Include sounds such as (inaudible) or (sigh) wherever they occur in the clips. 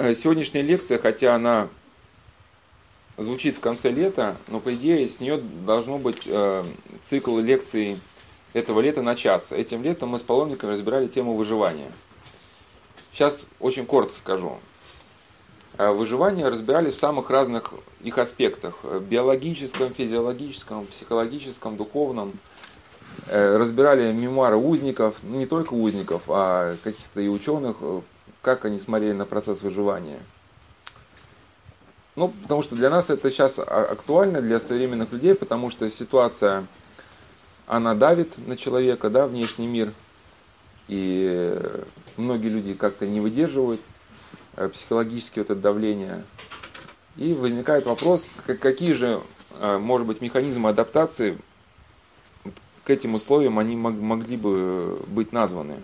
Э, сегодняшняя лекция, хотя она звучит в конце лета, но по идее с нее должно быть э, цикл лекций этого лета начаться. Этим летом мы с паломниками разбирали тему выживания. Сейчас очень коротко скажу. Э, выживание разбирали в самых разных их аспектах. Биологическом, физиологическом, психологическом, духовном. Э, разбирали мемуары узников, ну не только узников, а каких-то и ученых, как они смотрели на процесс выживания. Ну, потому что для нас это сейчас актуально, для современных людей, потому что ситуация, она давит на человека, да, внешний мир. И многие люди как-то не выдерживают э, психологически вот это давление. И возникает вопрос, какие же, э, может быть, механизмы адаптации к этим условиям они могли бы быть названы.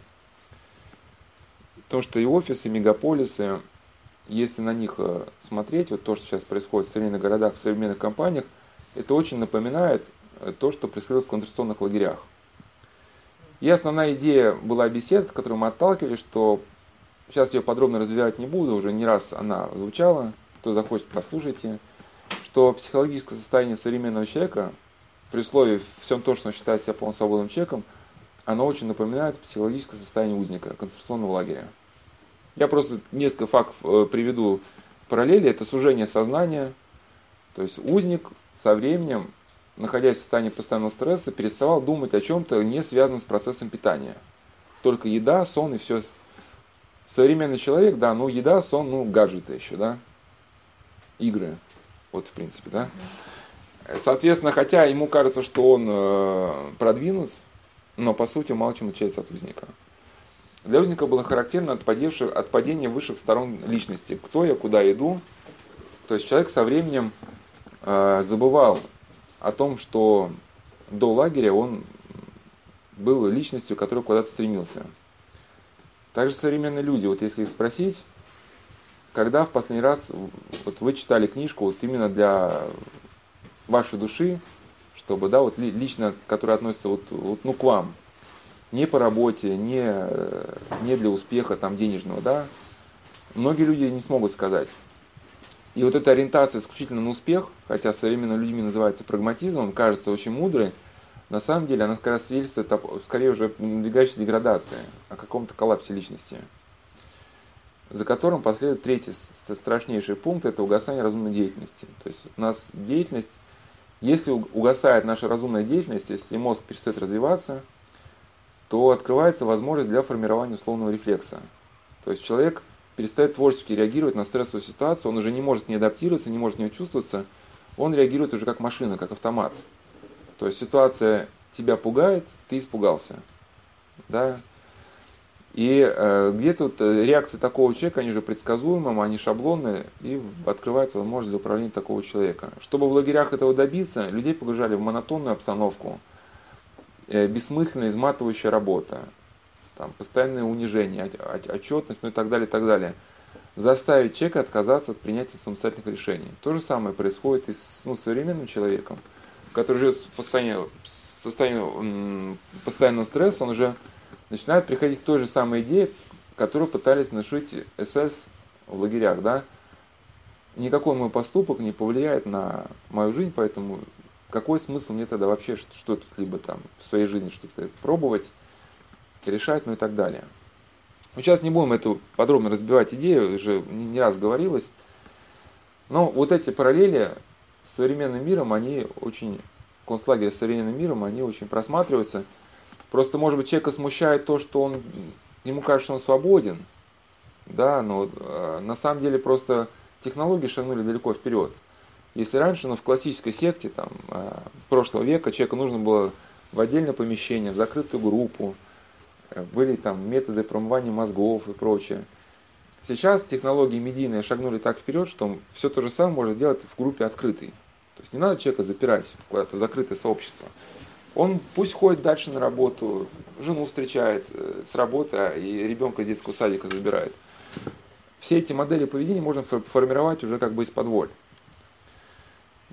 То, что и офисы, и мегаполисы, если на них э, смотреть, вот то, что сейчас происходит в современных городах, в современных компаниях, это очень напоминает э, то, что происходит в концентрационных лагерях. И основная идея была бесед, от которой мы отталкивались, что сейчас ее подробно развивать не буду, уже не раз она звучала, кто захочет, послушайте, что психологическое состояние современного человека, при условии всем то, что он считает себя полным свободным человеком, оно очень напоминает психологическое состояние узника концентрационного лагеря. Я просто несколько фактов э, приведу параллели. Это сужение сознания. То есть узник со временем, находясь в состоянии постоянного стресса, переставал думать о чем-то не связанном с процессом питания. Только еда, сон и все. Современный человек, да, ну еда, сон, ну гаджеты еще, да, игры. Вот в принципе, да. Соответственно, хотя ему кажется, что он э, продвинут, но по сути мало чем отличается от узника. Для узника было характерно от падения высших сторон личности. Кто я, куда иду. То есть человек со временем э, забывал о том, что до лагеря он был личностью, которая куда-то стремился. Также современные люди, вот если их спросить, когда в последний раз вот вы читали книжку вот именно для вашей души, чтобы, да, вот лично, которая относится вот, вот ну, к вам, не по работе, не, не для успеха там денежного, да, многие люди не смогут сказать. И вот эта ориентация исключительно на успех, хотя современными людьми называется прагматизмом, кажется очень мудрой, на самом деле она скорее свидетельствует о, скорее уже надвигающейся деградации, о каком-то коллапсе личности, за которым последует третий страшнейший пункт, это угасание разумной деятельности. То есть у нас деятельность, если угасает наша разумная деятельность, если мозг перестает развиваться – то открывается возможность для формирования условного рефлекса. То есть человек перестает творчески реагировать на стрессовую ситуацию, он уже не может не адаптироваться, не может не чувствоваться, он реагирует уже как машина, как автомат. То есть ситуация тебя пугает, ты испугался. Да? И э, где-то вот э, реакции такого человека, они уже предсказуемы, они шаблонные, и открывается возможность для управления такого человека. Чтобы в лагерях этого добиться, людей погружали в монотонную обстановку – бессмысленная, изматывающая работа, там, постоянное унижение, отчетность, ну и так далее, и так далее. Заставить человека отказаться от принятия самостоятельных решений. То же самое происходит и с ну, современным человеком, который живет в состоянии, постоянного стресса, он уже начинает приходить к той же самой идее, которую пытались внушить СС в лагерях. Да? Никакой мой поступок не повлияет на мою жизнь, поэтому какой смысл мне тогда вообще что-то либо там в своей жизни что-то пробовать, решать, ну и так далее. Мы сейчас не будем эту подробно разбивать идею, уже не раз говорилось. Но вот эти параллели с современным миром, они очень, концлагерь с современным миром, они очень просматриваются. Просто, может быть, человека смущает то, что он, ему кажется, что он свободен, да, но э, на самом деле просто технологии шагнули далеко вперед. Если раньше, ну, в классической секте там, э, прошлого века человеку нужно было в отдельное помещение, в закрытую группу, э, были там методы промывания мозгов и прочее. Сейчас технологии медийные шагнули так вперед, что все то же самое можно делать в группе открытой. То есть не надо человека запирать куда-то в закрытое сообщество. Он пусть ходит дальше на работу, жену встречает э, с работы, а и ребенка из детского садика забирает. Все эти модели поведения можно формировать уже как бы из-под воль.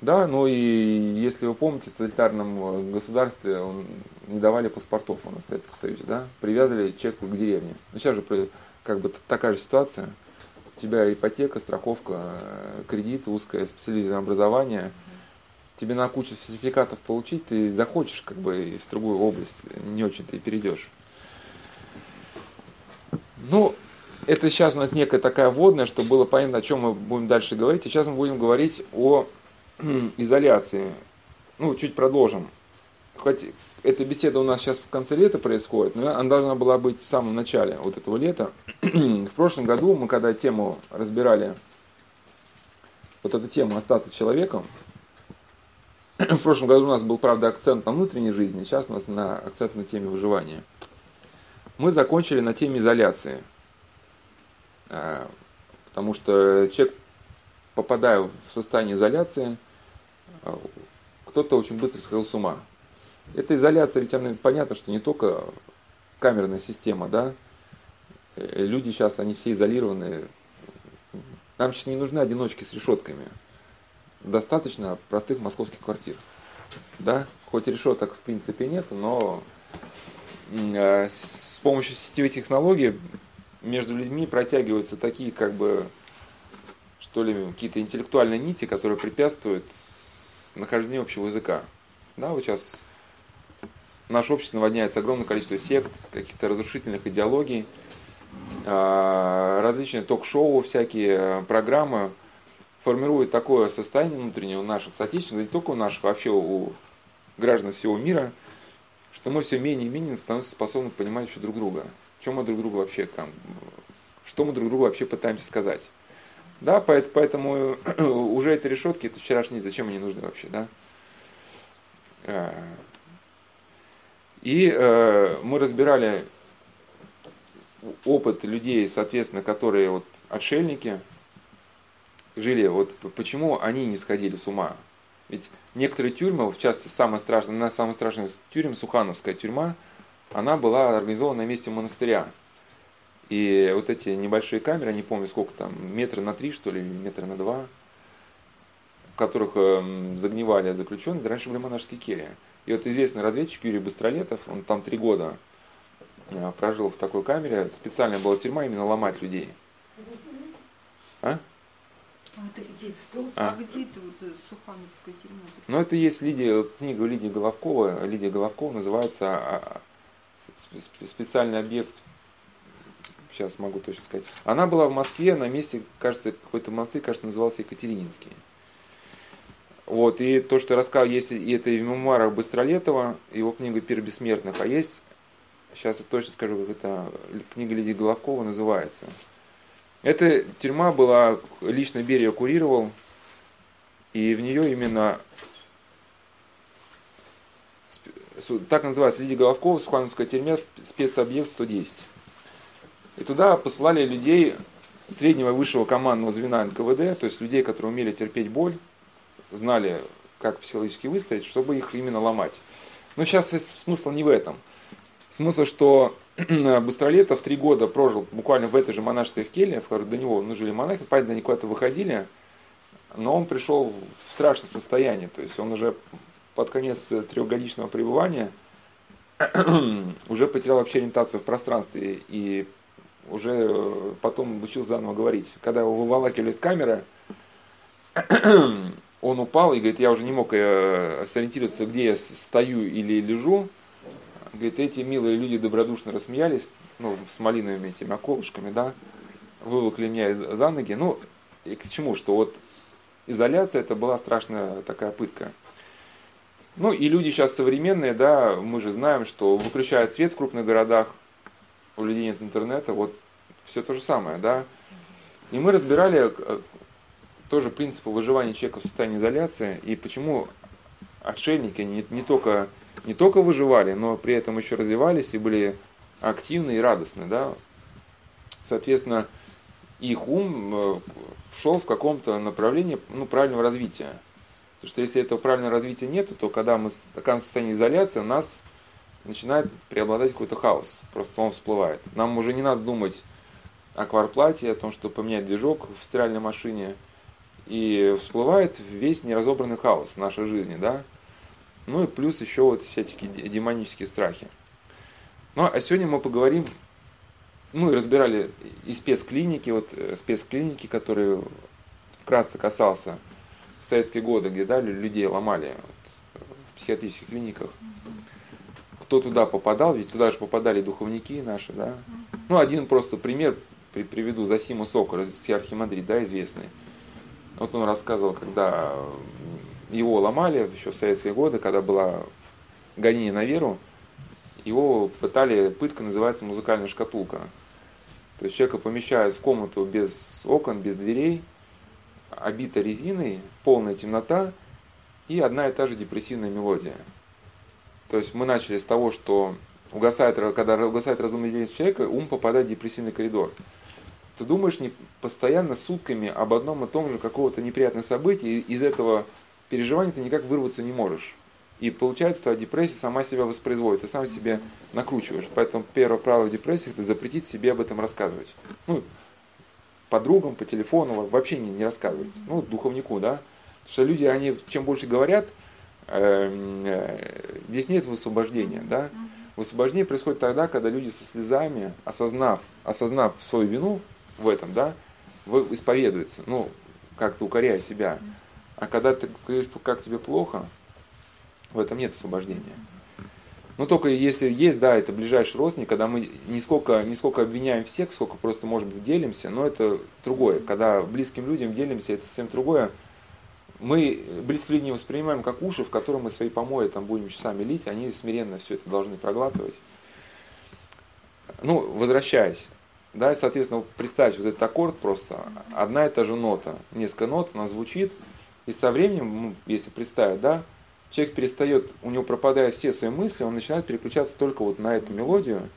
Да, ну и если вы помните, в тоталитарном э, государстве он, не давали паспортов у нас в Советском Союзе, да, привязывали человека к деревне. Ну сейчас же как бы такая же ситуация. у тебя ипотека, страховка, э, кредит, узкое специализированное образование, тебе на кучу сертификатов получить, ты захочешь как бы в другую область, не очень ты перейдешь. Ну, это сейчас у нас некая такая вводная, чтобы было понятно, о чем мы будем дальше говорить. И сейчас мы будем говорить о (clears throat) изоляции. Ну, чуть продолжим. Хоть эта беседа у нас сейчас в конце лета происходит, но она должна была быть в самом начале вот этого лета. (clears throat) в прошлом году мы, когда тему разбирали, вот эту тему «Остаться человеком», (clears throat) в прошлом году у нас был, правда, акцент на внутренней жизни, сейчас у нас на акцент на теме выживания. Мы закончили на теме изоляции. А, потому что человек, попадая в состояние изоляции, кто-то очень быстро сходил с ума. Эта изоляция, ведь она понятно, что не только камерная система, да, э, люди сейчас, они все изолированы. Нам сейчас не нужны одиночки с решетками. Достаточно простых московских квартир. Да, хоть решеток в принципе нет, но э, с помощью сетевых технологий между людьми протягиваются такие, как бы, что ли, какие-то интеллектуальные нити, которые препятствуют нахождению общего языка. Да, вот сейчас наше общество наводняется огромное количество сект, каких-то разрушительных идеологий, а, различные ток-шоу, всякие программы формируют такое состояние внутреннее у наших соотечественников, не только у наших, вообще у граждан всего мира, что мы все менее и менее становимся способны понимать еще друг друга. Чем мы друг другу вообще там, что мы друг другу вообще пытаемся сказать. Да, поэтому (clears throat) уже эти решетки, это вчерашние, зачем они нужны вообще, да? А, и э, мы разбирали опыт людей, соответственно, которые вот отшельники жили, вот почему они не сходили с ума. Ведь некоторые тюрьмы, в частности, самая страшная, на самая страшная тюрьма, Сухановская тюрьма, она была организована на месте монастыря. И вот эти небольшие камеры, не помню сколько там, метра на три, что ли, метра на два, в которых э, загнивали заключенные, раньше были монашеские кельи. И вот известный разведчик Юрий Быстролетов, он там три года э, прожил в такой камере, специальная была тюрьма именно ломать людей. А? А где? А, а где это вот э, Сухановская тюрьма? Ну, это есть Лидия, книга Лидии Головкова. Лидия Головкова называется а, специальный объект сейчас могу точно сказать. Она была в Москве на месте, кажется, какой-то монастырь, кажется, назывался Екатерининский. Вот, и то, что рассказал, есть и это и в мемуарах Быстролетова, его книга «Пир бессмертных», а есть, сейчас я точно скажу, как это книга Лидии Головкова называется. Эта тюрьма была, лично Берия курировал, и в нее именно так называется Лидия Головкова, Сухановская тюрьма, спецобъект 110. И туда посылали людей среднего и высшего командного звена НКВД, то есть людей, которые умели терпеть боль, знали, как психологически выстоять, чтобы их именно ломать. Но сейчас смысл не в этом. Смысл, что (clears throat) Быстролетов три года прожил буквально в этой же монашеской келье, в которой до него ну, жили монахи, понятно, они куда-то выходили, но он пришел в страшное состояние, то есть он уже под конец трехгодичного пребывания (clears throat) уже потерял вообще ориентацию в пространстве и уже потом учил заново говорить. Когда его выволакивали из камеры, (clears throat) он упал и говорит, я уже не мог э, сориентироваться, где я стою или лежу. Говорит, эти милые люди добродушно рассмеялись, ну, с малиновыми этими околышками, да, вывлекли меня из, за ноги. Ну, и к чему, что вот изоляция это была страшная такая пытка. Ну и люди сейчас современные, да, мы же знаем, что выключают свет в крупных городах, у людей нет интернета, вот все то же самое, да. И мы разбирали э, тоже принципы выживания человека в состоянии изоляции и почему отшельники не, не, только, не только выживали, но при этом еще развивались и были активны и радостны. Да? Соответственно, их ум э, шел в каком-то направлении ну, правильного развития. Потому что если этого правильного развития нет, то когда мы окажемся в состоянии изоляции, у нас начинает преобладать какой-то хаос. Просто он всплывает. Нам уже не надо думать о кварплате, о том, что поменять движок в стиральной машине – и всплывает весь неразобранный хаос в нашей жизни, да. Ну и плюс еще вот все эти демонические страхи. Ну а сегодня мы поговорим мы разбирали и спецклиники, вот э, спецклиники, которые вкратце касался в советские годы, где да, людей ломали вот, в психиатрических клиниках. Кто туда попадал, ведь туда же попадали духовники наши, да. Ну, один просто пример при, приведу, Засиму Сокор, архимандрит, да, известный. Вот он рассказывал, когда его ломали еще в советские годы, когда была гонение на веру, его пытали, пытка называется музыкальная шкатулка. То есть человека помещают в комнату без окон, без дверей, обита резиной, полная темнота и одна и та же депрессивная мелодия. То есть мы начали с того, что угасает, когда угасает разумная деятельность человека, ум попадает в депрессивный коридор. Ты думаешь не постоянно сутками об одном и том же какого-то неприятного события, и из этого переживания ты никак вырваться не можешь. И получается, твоя депрессия сама себя воспроизводит, ты сам себе накручиваешь. Поэтому первое правило в депрессиях – это запретить себе об этом рассказывать. Ну, подругам, по телефону вообще не, не рассказывать. Ну, духовнику, да. Потому что люди, они чем больше говорят, эм, э, здесь нет высвобождения, да. Высвобождение происходит тогда, когда люди со слезами, осознав, осознав свою вину в этом, да, исповедуются, ну, как-то укоряя себя. А когда ты говоришь, как тебе плохо, в этом нет освобождения. Ну, только если есть, да, это ближайший родственник, когда мы не сколько, не сколько обвиняем всех, сколько просто, может быть, делимся, но это другое. Когда близким людям делимся, это совсем другое. Мы близких людей не воспринимаем как уши, в которые мы свои помои там будем часами лить, они смиренно все это должны проглатывать. Ну, возвращаясь, да, и, соответственно, представьте, вот этот аккорд просто, одна и та же нота, несколько нот, она звучит, и со временем, ну, если представить, да, человек перестает, у него пропадают все свои мысли, он начинает переключаться только вот на эту мелодию.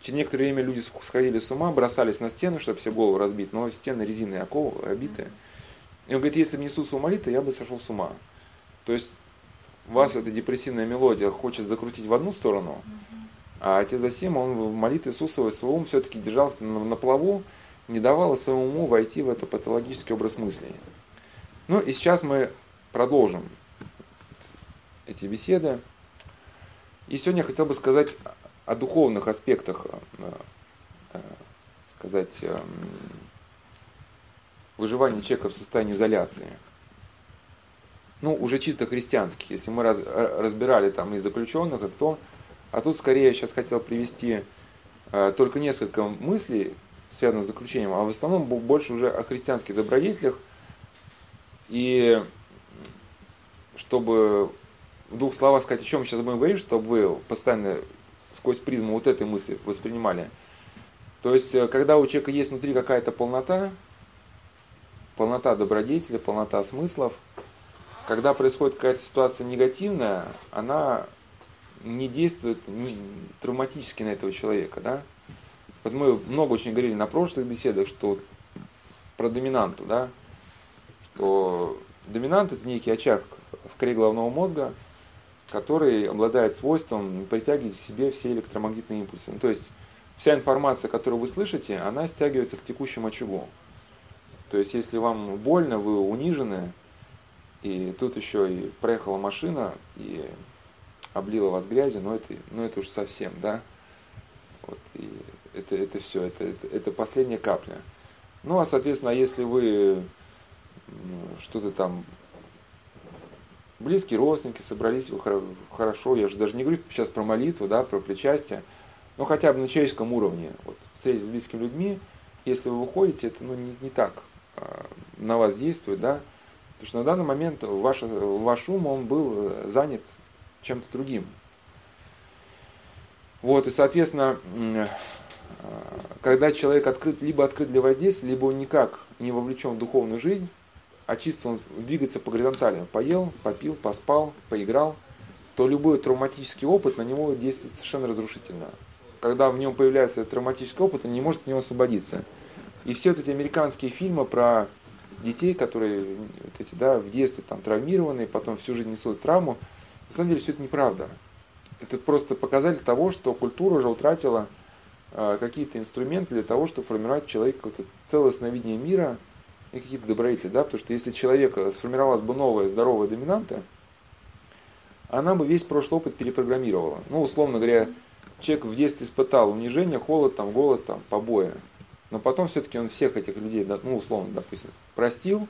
Через некоторое время люди сходили с ума, бросались на стену, чтобы себе голову разбить, но стены резиновые, оковы, обитые. И он говорит, если бы не Иисусова молитва, я бы сошел с ума. То есть вас эта депрессивная мелодия хочет закрутить в одну сторону, а отец Асима, он в молитве Иисусовой свой ум все-таки держал на, плаву, не давал своему уму войти в этот патологический образ мыслей. Ну и сейчас мы продолжим эти беседы. И сегодня я хотел бы сказать о духовных аспектах, э, э, сказать, эм, выживания человека в состоянии изоляции. Ну, уже чисто христианских, если мы раз, э, разбирали там и заключенных, и кто. А тут скорее я сейчас хотел привести только несколько мыслей, связанных с заключением, а в основном больше уже о христианских добродетелях. И чтобы в двух словах сказать, о чем мы сейчас будем говорить, чтобы вы постоянно сквозь призму вот этой мысли воспринимали. То есть, э, когда у человека есть внутри какая-то полнота, полнота добродетели, полнота смыслов, когда происходит какая-то ситуация негативная, она не действует травматически на этого человека, да? Вот мы много очень говорили на прошлых беседах, что про доминанту, да, что доминант это некий очаг в коре головного мозга, который обладает свойством притягивать к себе все электромагнитные импульсы. Ну, то есть вся информация, которую вы слышите, она стягивается к текущему очагу. То есть если вам больно, вы унижены, и тут еще и проехала машина и облила вас грязью, но это, но это уж совсем, да? Вот, и это, это все, это, это, это последняя капля. Ну, а, соответственно, если вы что-то там близкие родственники собрались, хорошо, я же даже не говорю сейчас про молитву, да, про причастие, но хотя бы на человеческом уровне, вот, встретиться с близкими людьми, если вы выходите, это ну, не, не так а, на вас действует, да, потому что на данный момент ваш, ваш ум, он был занят чем-то другим. Вот, и, соответственно, а, когда человек открыт, либо открыт для воздействия, либо он никак не вовлечен в духовную жизнь, а чисто он двигается по горизонтали. Поел, попил, поспал, поиграл, то любой травматический опыт на него действует совершенно разрушительно. Когда в нем появляется травматический опыт, он не может от него освободиться. И все вот эти американские фильмы про детей, которые вот эти, да, в детстве там травмированные, потом всю жизнь несут травму, на самом деле все это неправда. Это просто показатель того, что культура уже утратила э, какие-то инструменты для того, чтобы формировать в человеке какое-то целостное видение мира, и какие-то добродетели, да, потому что если человека сформировалась бы новая здоровая доминанта, она бы весь прошлый опыт перепрограммировала. Ну, условно говоря, человек в детстве испытал унижение, холод, там, голод, там, побои. Но потом все-таки он всех этих людей, ну, условно, допустим, простил,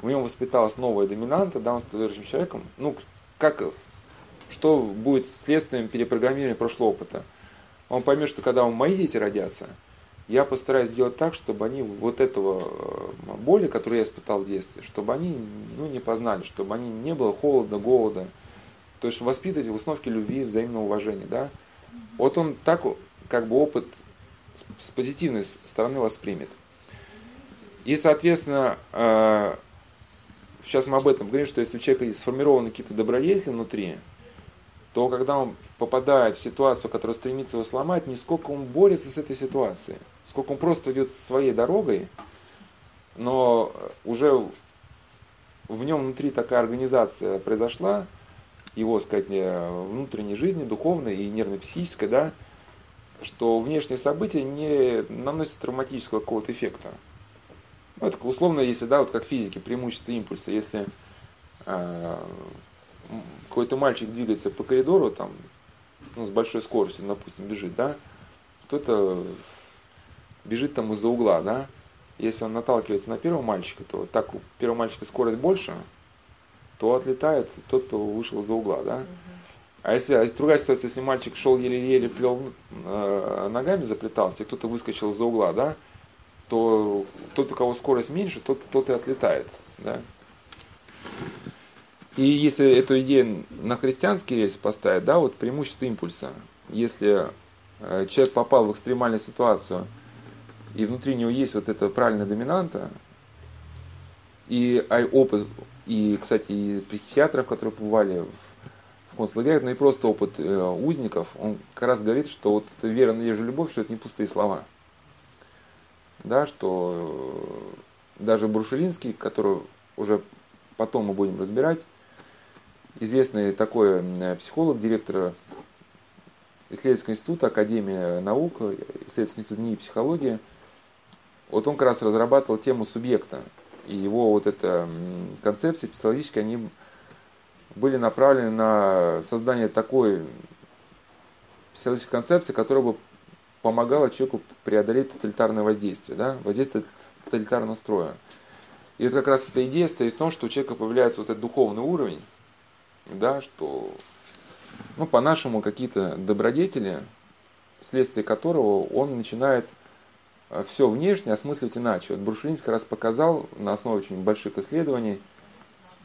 в нем воспиталась новая доминанта, да, он стал верующим человеком. Ну, как, что будет следствием перепрограммирования прошлого опыта? Он поймет, что когда мои дети родятся, я постараюсь сделать так, чтобы они вот этого э, боли, которую я испытал в детстве, чтобы они ну, не познали, чтобы они не было холода, голода. То есть воспитывать в установке любви, взаимного уважения. Да? Вот он так как бы опыт с позитивной стороны воспримет. И, соответственно, э, сейчас мы об этом говорим, что если у человека сформированы какие-то добродетели внутри, то когда он попадает в ситуацию, которая стремится его сломать, не сколько он борется с этой ситуацией, сколько он просто идет своей дорогой, но уже в нем внутри такая организация произошла, его, сказать, внутренней жизни, духовной и нервно-психической, да, что внешние события не наносят травматического какого-то эффекта. Ну, это условно, если, да, вот как физики, преимущество импульса, если э, какой-то мальчик двигается по коридору, там, ну, с большой скоростью, допустим, бежит, да, кто-то бежит там из-за угла, да, если он наталкивается на первого мальчика, то так у первого мальчика скорость больше, то отлетает тот, кто вышел из-за угла, да. А если а другая ситуация, если мальчик шел еле-еле плел э, ногами заплетался, и кто-то выскочил из-за угла, да, то тот, у кого скорость меньше, тот, тот и отлетает, да. И если эту идею на христианский рельс поставить, да, вот преимущество импульса. Если э, человек попал в экстремальную ситуацию, и внутри него есть вот эта правильная доминанта, и опыт, и, кстати, и психиатров, которые побывали в концлагерях, но и просто опыт э, узников, он как раз говорит, что вот вера, надежда, любовь, что это не пустые слова. Да, что э, даже Брушелинский, который уже потом мы будем разбирать, известный такой психолог, директор исследовательского института, Академия наук, исследовательский институт НИИ психологии, вот он как раз разрабатывал тему субъекта. И его вот эта концепция психологическая, они были направлены на создание такой психологической концепции, которая бы помогала человеку преодолеть тоталитарное воздействие, да, воздействие тоталитарного строя. И вот как раз эта идея стоит в том, что у человека появляется вот этот духовный уровень, да, что, ну, по-нашему, какие-то добродетели, вследствие которого он начинает э, все внешне осмысливать иначе. Вот Брушелинский как раз показал на основе очень больших исследований,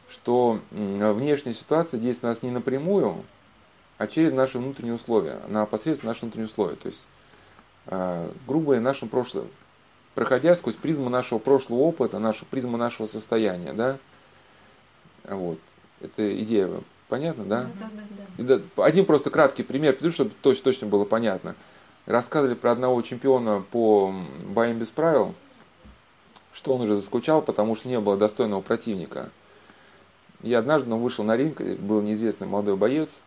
что внешняя ситуация действует на нас не напрямую, а через наши внутренние условия, на посредством наших внутренних условий. То есть, грубо говоря, нашим прошлым, проходя сквозь призму нашего прошлого опыта, нашу призму нашего состояния, да, вот. Это идея Понятно, да? Да, да, да. Один просто краткий пример, чтобы точно, точно было понятно. Рассказывали про одного чемпиона по боям без правил, что он уже заскучал, потому что не было достойного противника. И однажды он вышел на ринг, был неизвестный молодой боец,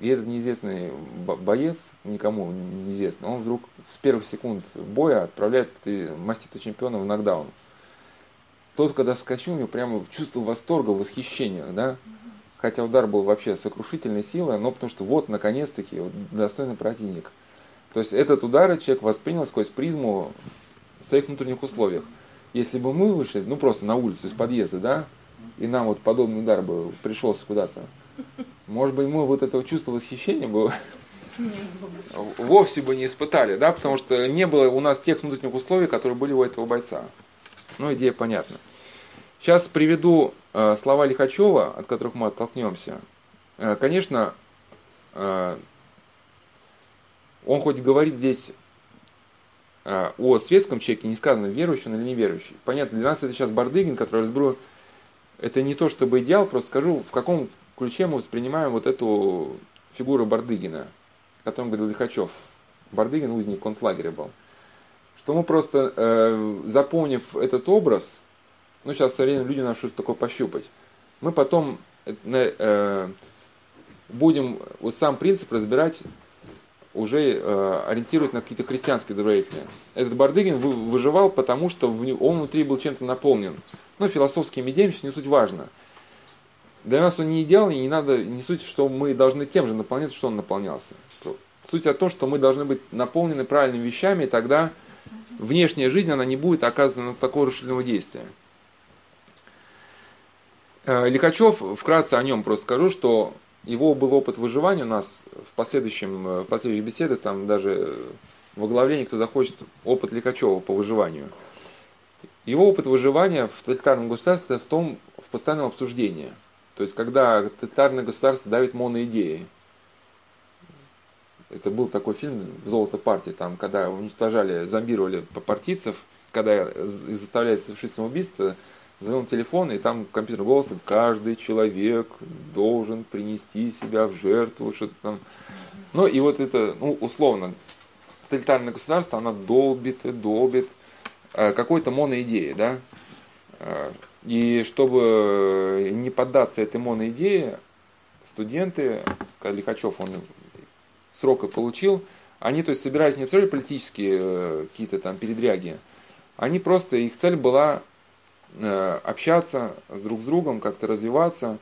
и этот неизвестный боец, никому неизвестный, он вдруг с первых секунд боя отправляет маститого чемпиона в нокдаун. Тот, когда вскочил, у него прямо чувство восторга, восхищения, да, хотя удар был вообще сокрушительной силой, но потому что вот, наконец-таки, достойный противник. То есть этот удар человек воспринял сквозь призму своих внутренних условиях. Если бы мы вышли, ну просто на улицу из подъезда, да, и нам вот подобный удар бы пришелся куда-то, может быть, мы вот этого чувства восхищения бы (laughs) вовсе бы не испытали, да, потому что не было у нас тех внутренних условий, которые были у этого бойца. Ну, идея понятна. Сейчас приведу э, слова Лихачева, от которых мы оттолкнемся. Э, конечно, э, он хоть говорит здесь э, о светском человеке, не сказано верующий он или неверующий. Понятно, для нас это сейчас Бардыгин, который разберу, это не то чтобы идеал, просто скажу, в каком ключе мы воспринимаем вот эту фигуру Бардыгина, о котором говорил Лихачев. Бардыгин узник концлагеря был. Что мы просто, э, запомнив этот образ, ну, сейчас со временем люди начнут что такое пощупать. Мы потом э, э, будем вот сам принцип разбирать уже э, ориентируясь на какие-то христианские добродетели. Этот Бардыгин выживал, потому что он внутри был чем-то наполнен. Ну, философскими идеями, не суть важно. Для нас он не идеал, и не надо, не суть, что мы должны тем же наполняться, что он наполнялся. Суть о том, что мы должны быть наполнены правильными вещами, и тогда внешняя жизнь, она не будет оказана на такого решительного действия. Э, Лихачев, вкратце о нем просто скажу, что его был опыт выживания у нас в последующем, э, в последующих беседах, там даже в оглавлении кто захочет опыт Лихачева по выживанию. Его опыт выживания в тоталитарном государстве в том, в постоянном обсуждении. То есть, когда тоталитарное государство давит моноидеи. Это был такой фильм «Золото партии», там, когда уничтожали, зомбировали партийцев, когда заставляли совершить самоубийство, звонил телефон, и там компьютер голос, каждый человек должен принести себя в жертву, что-то там. Ну и вот это, ну, условно, тоталитарное государство, оно долбит и долбит э, какой-то моноидеи, да. Э, и чтобы не поддаться этой моноидее, студенты, Лихачев, он срока получил, они, то есть, собирались не обсуждать политические э, какие-то там передряги, они просто, их цель была Э, общаться с друг с другом, как-то развиваться.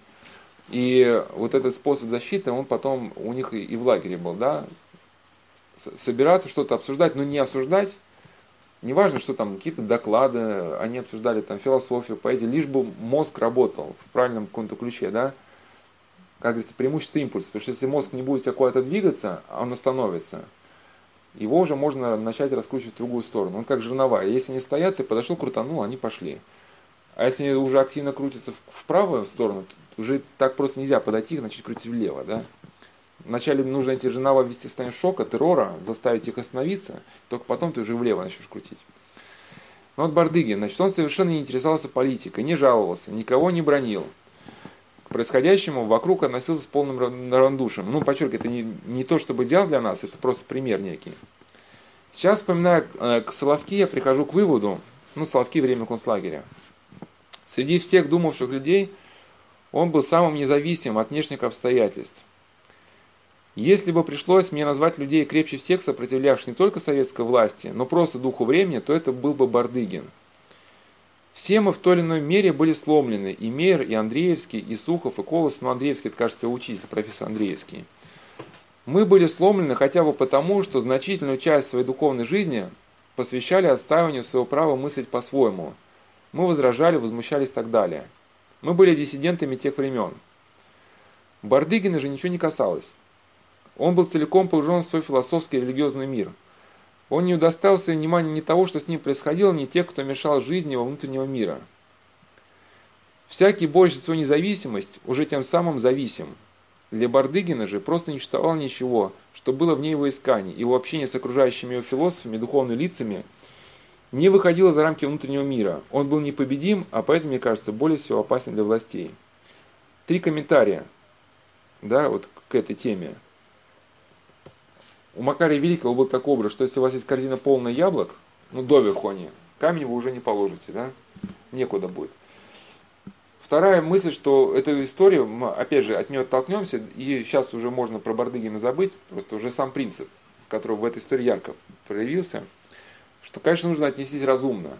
И вот этот способ защиты, он потом у них и в лагере был, да, собираться, что-то обсуждать, но не осуждать, неважно, что там, какие-то доклады, они обсуждали там философию, поэзию, лишь бы мозг работал в правильном каком-то ключе, да, как говорится, преимущество импульса, потому что если мозг не будет куда-то двигаться, он остановится, его уже можно начать раскручивать в другую сторону. Он как жерновая. Если они стоят, ты подошел, крутанул, они пошли. А если они уже активно крутятся в правую сторону, уже так просто нельзя подойти их, начать крутить влево, да? Вначале нужно эти жернова ввести в состояние шока, террора, заставить их остановиться, только потом ты уже влево начнешь крутить. Но вот Бардыгин, значит, он совершенно не интересовался политикой, не жаловался, никого не бронил. К происходящему вокруг относился с полным равнодушием. Ну, подчеркиваю, это не, не то, чтобы делал для нас, это просто пример некий. Сейчас, вспоминая э, к Соловки, я прихожу к выводу, ну, Соловки время концлагеря, Среди всех думавших людей он был самым независимым от внешних обстоятельств. Если бы пришлось мне назвать людей крепче всех сопротивлявших не только советской власти, но просто духу времени, то это был бы Бардыгин. Все мы в той или иной мере были сломлены, и Мейер, и Андреевский, и Сухов, и Колос, но Андреевский, это, кажется, учитель, профессор Андреевский. Мы были сломлены хотя бы потому, что значительную часть своей духовной жизни посвящали отстаиванию своего права мыслить по-своему – мы возражали, возмущались и так далее. Мы были диссидентами тех времен. Бардыгина же ничего не касалось. Он был целиком погружен в свой философский и религиозный мир. Он не удостался внимания ни того, что с ним происходило, ни тех, кто мешал жизни его внутреннего мира. Всякий борющий свою независимость уже тем самым зависим. Для Бардыгина же просто не существовало ничего, что было вне его исканий, его общение с окружающими его философами, духовными лицами – не выходило за рамки внутреннего мира. Он был непобедим, а поэтому, мне кажется, более всего опасен для властей. Три комментария да, вот к этой теме. У Макария Великого был такой образ, что если у вас есть корзина полная яблок, ну доверху они, камень вы уже не положите, да, некуда будет. Вторая мысль, что эту историю, мы, опять же, от нее оттолкнемся, и сейчас уже можно про Бардыгина забыть, просто уже сам принцип, который в этой истории ярко проявился – что, конечно, нужно отнестись разумно.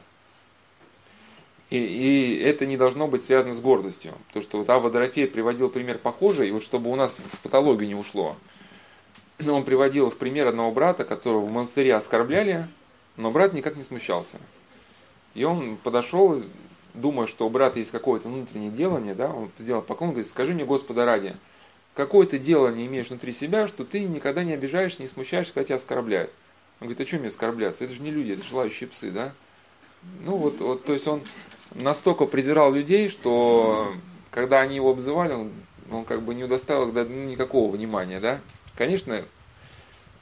И, и это не должно быть связано с гордостью. Потому что вот Ава Дорофей приводил пример похожий, и вот чтобы у нас в патологию не ушло, он приводил в пример одного брата, которого в монастыре оскорбляли, но брат никак не смущался. И он подошел, думая, что у брата есть какое-то внутреннее делание, да, он сделал поклон, говорит, скажи мне, Господа ради, какое то дело не имеешь внутри себя, что ты никогда не обижаешься, не смущаешься, когда тебя оскорбляют. Он говорит, а что мне оскорбляться? Это же не люди, это же лающие псы, да? Ну вот, вот, то есть он настолько презирал людей, что когда они его обзывали, он, он как бы не удоставил ну, никакого внимания, да? Конечно,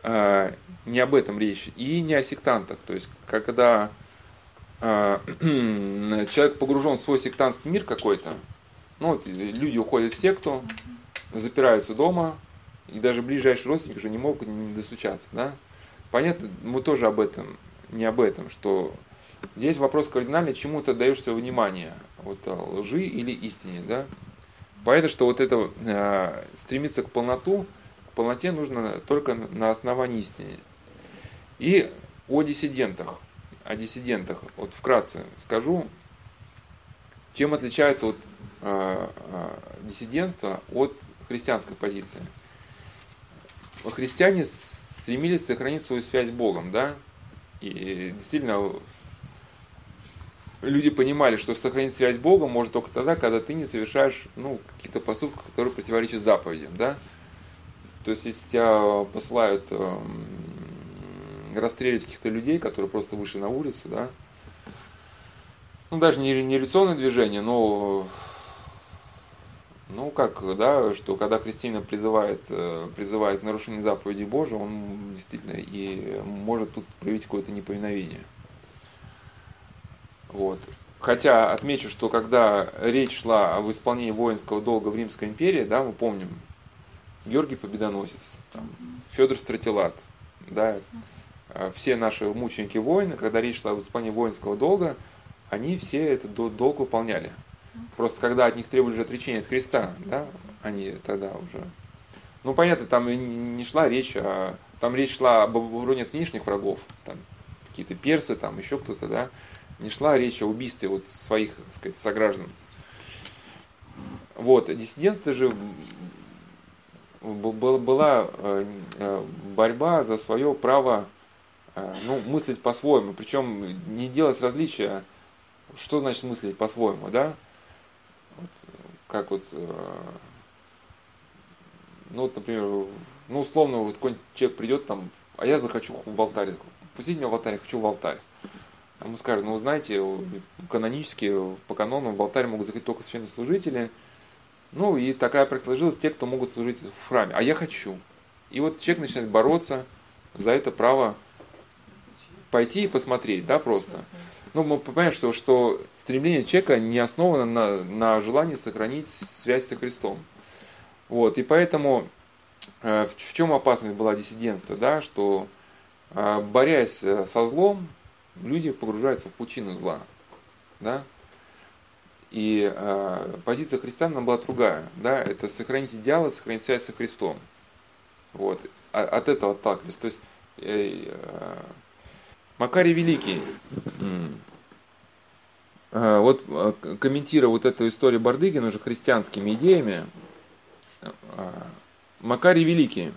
э, не об этом речь, и не о сектантах. То есть, когда э, (clears throat) человек погружен в свой сектантский мир какой-то, ну вот люди уходят в секту, запираются дома, и даже ближайшие родственники уже не могут не достучаться, да? Понятно, мы тоже об этом, не об этом, что здесь вопрос кардинальный, чему ты даешь свое внимание, вот э, лжи или истине, да? Понятно, что вот это э, стремиться к полноту, полноте нужно только на основании истины. И о диссидентах, о диссидентах, вот вкратце скажу, чем отличается вот, э, э, диссидентство от христианской позиции. христиане стремились сохранить свою связь с Богом, да, и действительно люди понимали, что сохранить связь с Богом может только тогда, когда ты не совершаешь ну, какие-то поступки, которые противоречат заповедям, да. То есть, если тебя посылают э, каких-то людей, которые просто вышли на улицу, да, ну, даже не, не революционное движение, но ну, как, да, что когда христианин призывает, э, призывает нарушение заповеди Божьей, он действительно и может тут проявить какое-то неповиновение. Вот. Хотя отмечу, что когда речь шла об исполнении воинского долга в Римской империи, да, мы помним, Георгий Победоносец, там, Федор Стратилат, да, э, все наши мученики воины, когда речь шла об исполнении воинского долга, они все этот долг выполняли. Просто когда от них требовали же отречения от Христа, да, они тогда уже... Ну, понятно, там не шла речь, а там речь шла об обороне от внешних врагов, там какие-то персы, там еще кто-то, да, не шла речь о убийстве вот своих, так сказать, сограждан. Вот, диссидентство же была э, э, борьба за свое право э, ну, мыслить по-своему, причем не делать различия, что значит мыслить по-своему, да, вот, как вот, ну вот, например, ну условно, вот какой-нибудь человек придет там, а я захочу в алтарь, пустите меня в алтарь, хочу в алтарь. Ему скажут, ну знаете, канонически, по канону в алтарь могут заходить только священнослужители, ну и такая практика те, кто могут служить в храме, а я хочу. И вот человек начинает бороться за это право пойти и посмотреть, да, просто ну, мы понимаем, что, что стремление человека не основано на, на желании сохранить связь со Христом. Вот, и поэтому э, в, в чем опасность была диссидентства, да, что э, борясь э, со злом, люди погружаются в пучину зла, да, и э, позиция христиан была другая, да, это сохранить идеалы, сохранить связь со Христом, вот, а, от этого отталкивались, то есть э, э, Макарий Великий, э, вот э, комментируя вот эту историю Бардыгина уже христианскими идеями, э, Макарий Великий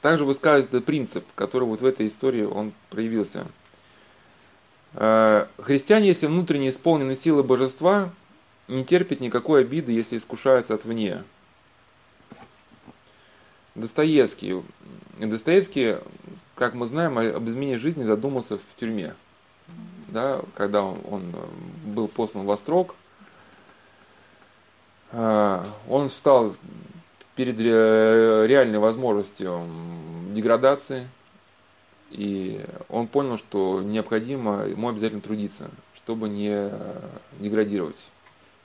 также высказывает этот принцип, который вот в этой истории он проявился. Христиане, если внутренне исполнены силы божества, не терпят никакой обиды, если искушаются отвне. Достоевский. Достоевский как мы знаем, об изменении жизни задумался в тюрьме. Да, когда он, он был послан в Острог, а, он встал перед реальной возможностью деградации, и он понял, что необходимо ему обязательно трудиться, чтобы не деградировать.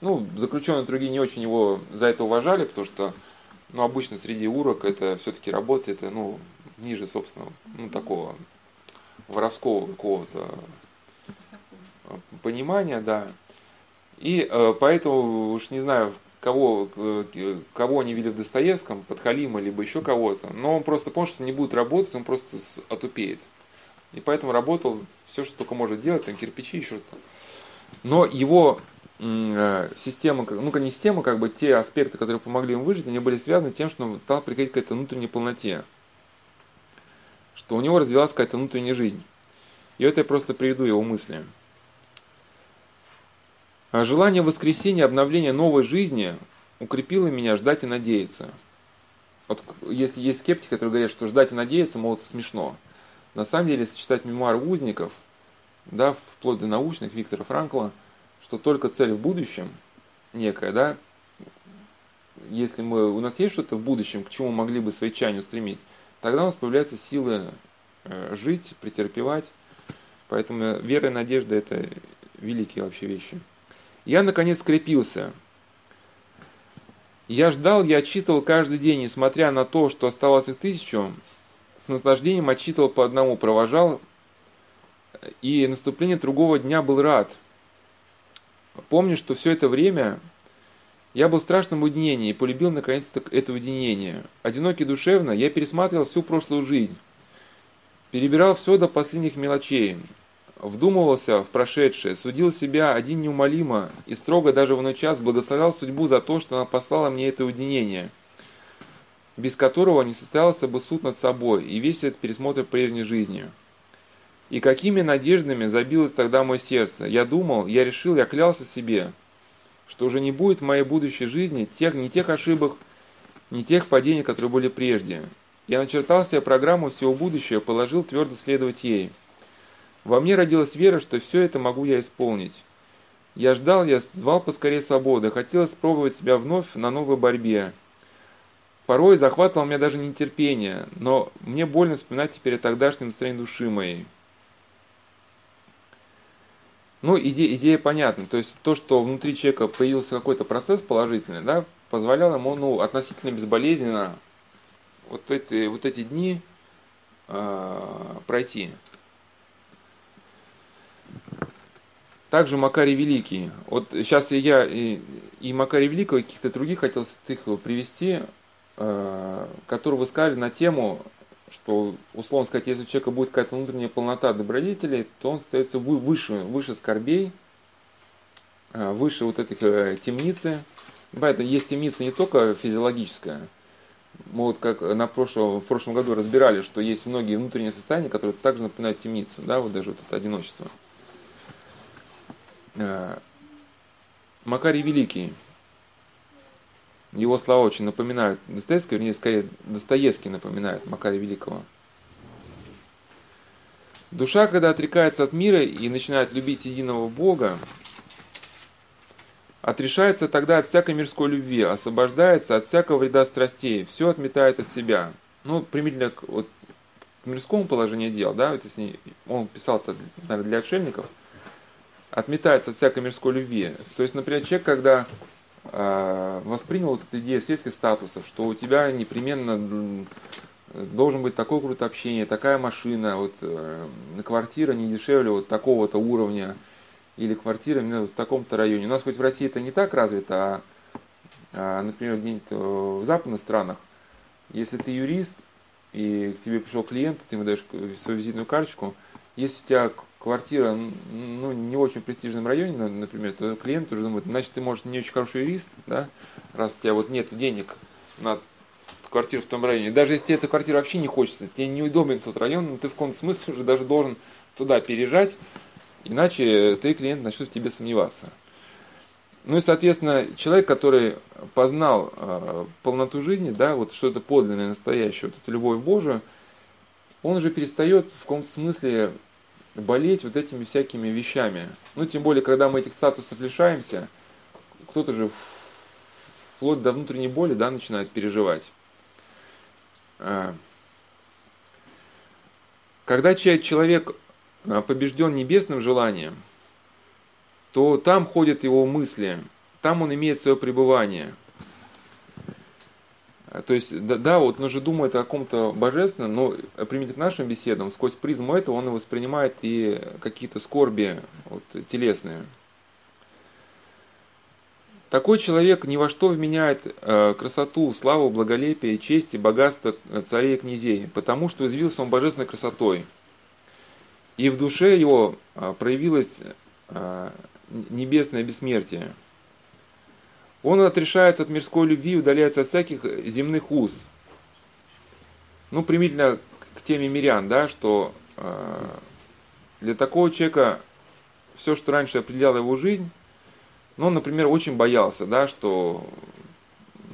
Ну, заключенные другие не очень его за это уважали, потому что ну, обычно среди урок это все-таки работа, это ну, ниже, собственно, ну, такого воровского какого-то понимания, да. И э, поэтому уж не знаю, кого, э, кого они видели в Достоевском, Подхалима, либо еще кого-то, но он просто понял, что не будет работать, он просто отупеет. И поэтому работал все, что только может делать, там кирпичи, еще что-то. Но его э, система, ну, не система, как бы те аспекты, которые помогли ему выжить, они были связаны с тем, что он стал приходить к этой внутренней полноте что у него развилась какая-то внутренняя жизнь. И это я просто приведу его мысли. А желание воскресения, обновления новой жизни укрепило меня ждать и надеяться. Вот если есть скептики, которые говорят, что ждать и надеяться, мол, это смешно. На самом деле, если читать мемуары узников, да, вплоть до научных Виктора Франкла, что только цель в будущем некая, да, если мы, у нас есть что-то в будущем, к чему могли бы свои чаяния устремить, тогда у нас появляются силы э, жить, претерпевать. Поэтому вера и надежда – это великие вообще вещи. Я, наконец, скрепился. Я ждал, я отчитывал каждый день, несмотря на то, что оставалось их тысячу, с наслаждением отчитывал по одному, провожал, и наступление другого дня был рад. Помню, что все это время я был в страшном уединении и полюбил наконец-то это уединение. Одинокий душевно, я пересматривал всю прошлую жизнь. Перебирал все до последних мелочей. Вдумывался в прошедшее, судил себя один неумолимо и строго даже в иной час благословлял судьбу за то, что она послала мне это уединение. без которого не состоялся бы суд над собой и весь этот пересмотр прежней жизни. И какими надеждами забилось тогда мое сердце. Я думал, я решил, я клялся себе, что уже не будет в моей будущей жизни тех, ни тех ошибок, ни тех падений, которые были прежде. Я начертал себе программу всего будущего, положил твердо следовать ей. Во мне родилась вера, что все это могу я исполнить. Я ждал, я звал поскорее свободы, хотелось спробовать себя вновь на новой борьбе. Порой захватывало меня даже нетерпение, но мне больно вспоминать теперь о тогдашнем настроении души моей. Ну, идея, идея понятна. То есть то, что внутри человека появился какой-то процесс положительный, да, позволял ему ну, относительно безболезненно вот эти, вот эти дни э, пройти. Также Макарий Великий. Вот сейчас я и, и Макарий Великого, и каких-то других хотел их привести, э, которые высказали на тему, что, условно сказать, если у человека будет какая-то внутренняя полнота добродетелей, то он остается выше, выше скорбей, э, выше вот этих э, темницы. Поэтому есть темница не только физиологическая, мы вот как на прошлом, в прошлом году разбирали, что есть многие внутренние состояния, которые также напоминают темницу, да, вот даже вот это одиночество. Э, Макарий Великий, его слова очень напоминают Достоевский, вернее, скорее Достоевский напоминает Макария Великого. Душа, когда отрекается от мира и начинает любить единого Бога, отрешается тогда от всякой мирской любви, освобождается от всякого вреда страстей, все отметает от себя. Ну, примерно к, вот, к мирскому положению дел, да, вот если он писал это, наверное, для отшельников, отметается от всякой мирской любви. То есть, например, человек, когда э, воспринял вот эту идею светских статусов, что у тебя непременно должен быть такой крутой общение, такая машина, вот э, квартира не дешевле вот такого-то уровня, или квартира именно в таком-то районе. У нас хоть в России это не так развито, а, а например, где-нибудь э, в западных странах, если ты юрист, и к тебе пришел клиент, ты ему даешь свою визитную карточку, если у тебя квартира ну, не в очень престижном районе, например, то клиент уже думает, значит, ты, может, не очень хороший юрист, да, раз у тебя вот нет денег на квартиру в том районе. Даже если тебе эта квартира вообще не хочется, тебе неудобен тот район, но ты в каком-то смысле уже даже должен туда переезжать, Иначе ты, клиент, начнет в тебе сомневаться. Ну и, соответственно, человек, который познал э, полноту жизни, да, вот что-то подлинное, настоящее, вот эту любовь Божию, он уже перестает в каком-то смысле болеть вот этими всякими вещами. Ну, тем более, когда мы этих статусов лишаемся, кто-то же вплоть до внутренней боли, да, начинает переживать. А, когда человек а, побежден небесным желанием, то там ходят его мысли, там он имеет свое пребывание. А, то есть, да, да, вот он же думает о каком-то божественном, но применительно к нашим беседам, сквозь призму этого он воспринимает и какие-то скорби вот, телесные. Такой человек ни во что вменяет э, красоту, славу, благолепие, честь и богатство царей и князей, потому что извился он божественной красотой – и в душе его а, проявилось а, небесное бессмертие. Он отрешается от мирской любви, удаляется от всяких земных уз. Ну, примительно к теме мирян, да, что э, для такого человека все, что раньше определяло его жизнь, ну, например, очень боялся, да, что,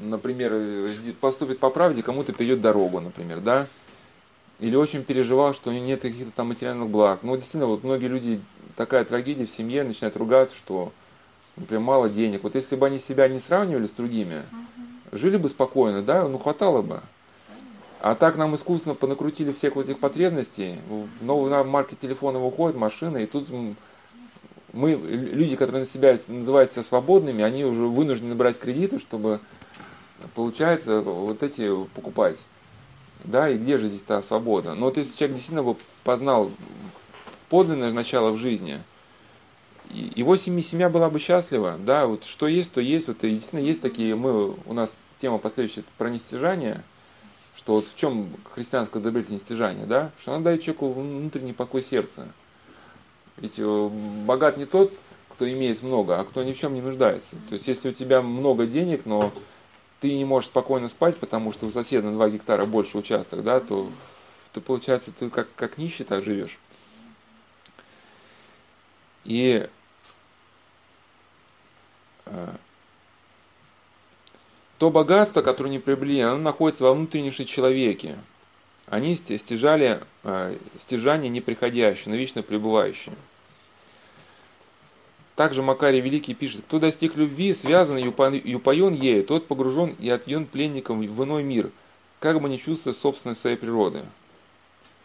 например, поступит по правде, кому-то перейдет дорогу, например, да, или очень переживал, что нет каких-то там материальных благ. Ну, действительно, вот многие люди, такая трагедия в семье, начинают ругаться, что, например, мало денег. Вот если бы они себя не сравнивали с другими, жили бы спокойно, да, ну, хватало бы. А так нам искусственно понакрутили всех вот этих потребностей. Новые марки телефона выходят, машины, и тут мы, люди, которые на себя называют себя свободными, они уже вынуждены брать кредиты, чтобы, получается, вот эти покупать. Да, и где же здесь та свобода? Но вот если человек действительно бы познал подлинное начало в жизни, его семья, семья была бы счастлива, да, вот что есть, то есть, вот и действительно есть такие, мы, у нас тема последующая про нестяжание, что вот в чем христианское добродетель нестяжание, да, что она дает человеку внутренний покой сердца. Ведь э, богат не тот, кто имеет много, а кто ни в чем не нуждается. То есть, если у тебя много денег, но ты не можешь спокойно спать, потому что у соседа на 2 гектара больше участок, да, то ты, получается, ты как, как нищий так живешь. И то богатство, которое не приобрели, оно находится во внутреннем человеке. Они стяжали э, стяжание неприходящее, но вечно пребывающее. Также Макарий Великий пишет, кто достиг любви, связан и упоен ею, тот погружен и отъен пленником в иной мир, как бы не чувствуя собственной своей природы.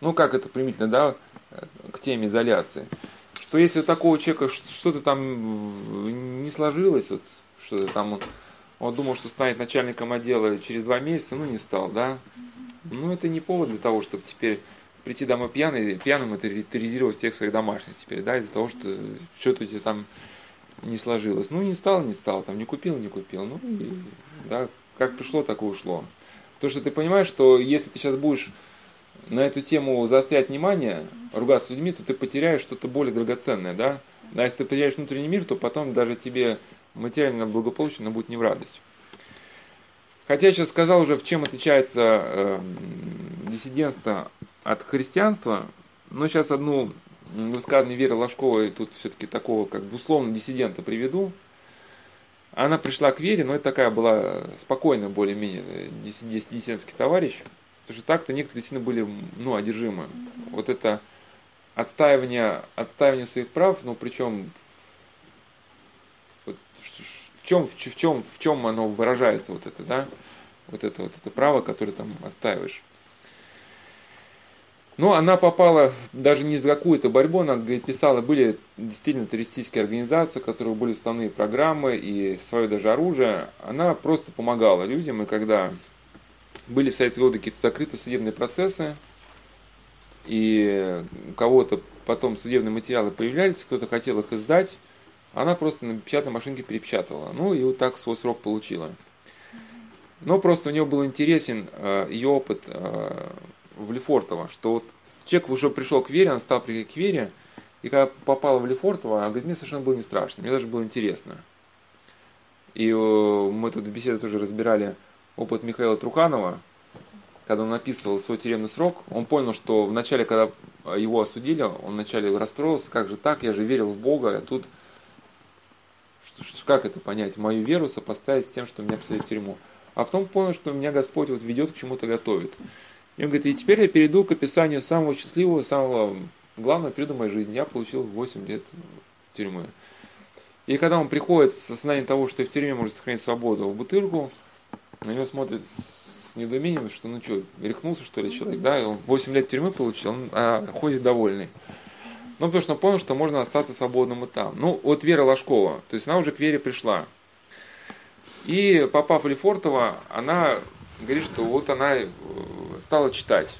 Ну, как это примитивно, да, к теме изоляции. Что если у такого человека что-то там не сложилось, вот, что-то там он, он думал, что станет начальником отдела через два месяца, ну, не стал, да. Ну, это не повод для того, чтобы теперь прийти домой пьяный, пьяным это терроризировать всех своих домашних теперь, да, из-за того, что что-то у тебя там не сложилось. Ну, не стал, не стал, там, не купил, не купил. Ну, и, да, как пришло, так и ушло. Потому что ты понимаешь, что если ты сейчас будешь на эту тему заострять внимание, ругаться с людьми, то ты потеряешь что-то более драгоценное, да? А если ты потеряешь внутренний мир, то потом даже тебе материально благополучно будет не в радость. Хотя я сейчас сказал уже, в чем отличается э, диссидентство от христианства, но сейчас одну высказывание Веры Ложковой, тут все-таки такого как бы условно диссидента приведу. Она пришла к вере, но это такая была спокойная более-менее диссидентский товарищ. Потому что так-то некоторые действительно были ну, одержимы. Вот это отстаивание, отстаивание своих прав, ну причем вот, в чем, в чем, в чем оно выражается, вот это, да? Вот это вот это право, которое там отстаиваешь. Но она попала даже не за какую-то борьбу, она писала, были действительно террористические организации, у которых были уставные программы и свое даже оружие. Она просто помогала людям, и когда были в советские годы какие-то закрытые судебные процессы, и у кого-то потом судебные материалы появлялись, кто-то хотел их издать, она просто на печатной машинке перепечатывала. Ну и вот так свой срок получила. Но просто у нее был интересен э, ее опыт э, в Лефортово, что вот человек уже пришел к вере, он стал приходить к вере, и когда попал в Лефортово, она говорит, мне совершенно было не страшно, мне даже было интересно. И э, мы тут в беседе тоже разбирали опыт Михаила Труханова, когда он написывал свой тюремный срок, он понял, что вначале, когда его осудили, он вначале расстроился, как же так, я же верил в Бога, а тут как это понять, мою веру сопоставить с тем, что меня посадили в тюрьму. А потом понял, что меня Господь вот ведет к чему-то готовит. И он говорит, и теперь я перейду к описанию самого счастливого, самого главного периода моей жизни. Я получил 8 лет тюрьмы. И когда он приходит с осознанием того, что и в тюрьме может сохранить свободу в бутылку, на него смотрит с недоумением, что ну что, рехнулся что ли человек, да, он 8 лет тюрьмы получил, он а, ходит довольный. Ну, потому что он понял, что можно остаться свободным и там. Ну, вот Вера Ложкова, то есть она уже к Вере пришла. И попав в Лефортово, она говорит, что вот она э, стала читать.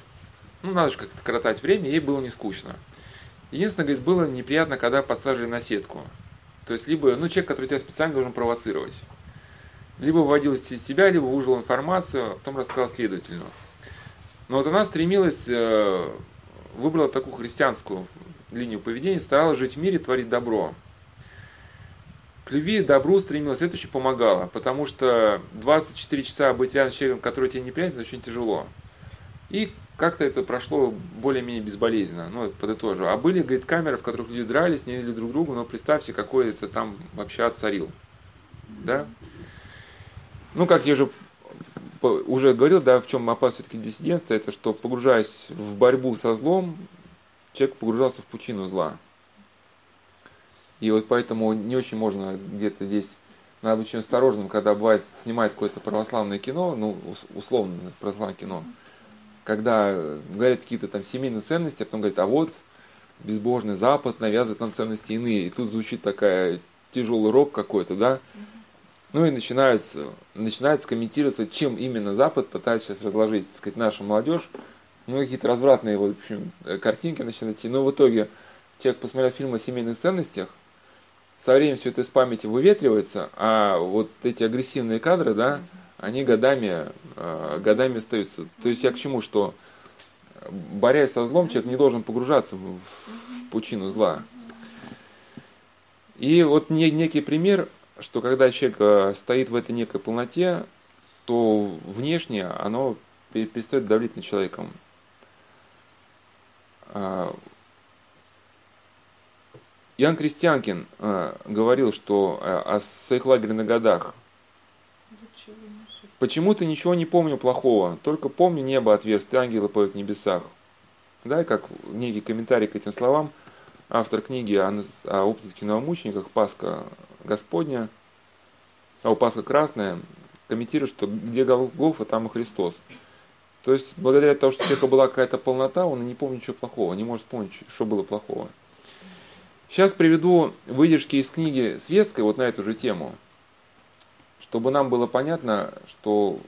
Ну, надо же как-то коротать время, ей было не скучно. Единственное, говорит, было неприятно, когда подсаживали на сетку. То есть, либо, ну, человек, который тебя специально должен провоцировать. Либо выводил из себя, либо выжил информацию, а потом рассказал следователю. Но вот она стремилась, э, выбрала такую христианскую линию поведения, старалась жить в мире, творить добро к любви, добру стремилась, это очень помогало, потому что 24 часа быть рядом с человеком, который тебе неприятен, это очень тяжело. И как-то это прошло более-менее безболезненно, ну, подытожу. А были, говорит, камеры, в которых люди дрались, не друг друга, но представьте, какой это там вообще отцарил. Да? Ну, как я же уже говорил, да, в чем опасность все-таки диссидентства, это что, погружаясь в борьбу со злом, человек погружался в пучину зла. И вот поэтому не очень можно где-то здесь, надо быть очень осторожным, когда бывает снимает какое-то православное кино, ну, условно православное кино, когда говорят какие-то там семейные ценности, а потом говорят, а вот безбожный Запад навязывает нам ценности иные. И тут звучит такая тяжелый рок какой-то, да? Ну и начинается, начинается комментироваться, чем именно Запад пытается сейчас разложить, так сказать, нашу молодежь. Ну, какие-то развратные, в общем, картинки начинают идти. Но в итоге человек, посмотрел фильм о семейных ценностях, со временем все это из памяти выветривается, а вот эти агрессивные кадры, да, они годами, э, годами остаются. То есть я к чему, что борясь со злом, человек не должен погружаться в пучину зла. И вот некий пример, что когда человек э, стоит в этой некой полноте, то внешне оно перестает давлить на человеком. А, Ян Крестьянкин а, говорил, что а, о своих лагерных годах Почему-то ничего не помню плохого, только помню небо отверстие, ангелы поют в небесах. Да, как некий комментарий к этим словам, автор книги о, о опытных киномучениках «Пасха Господня», а у Пасха Красная, комментирует, что где Голгофа, там и Христос. То есть, благодаря тому, что у человека была какая-то полнота, он не помнит ничего плохого, не может вспомнить, что было плохого. Сейчас приведу выдержки из книги светской вот на эту же тему, чтобы нам было понятно, что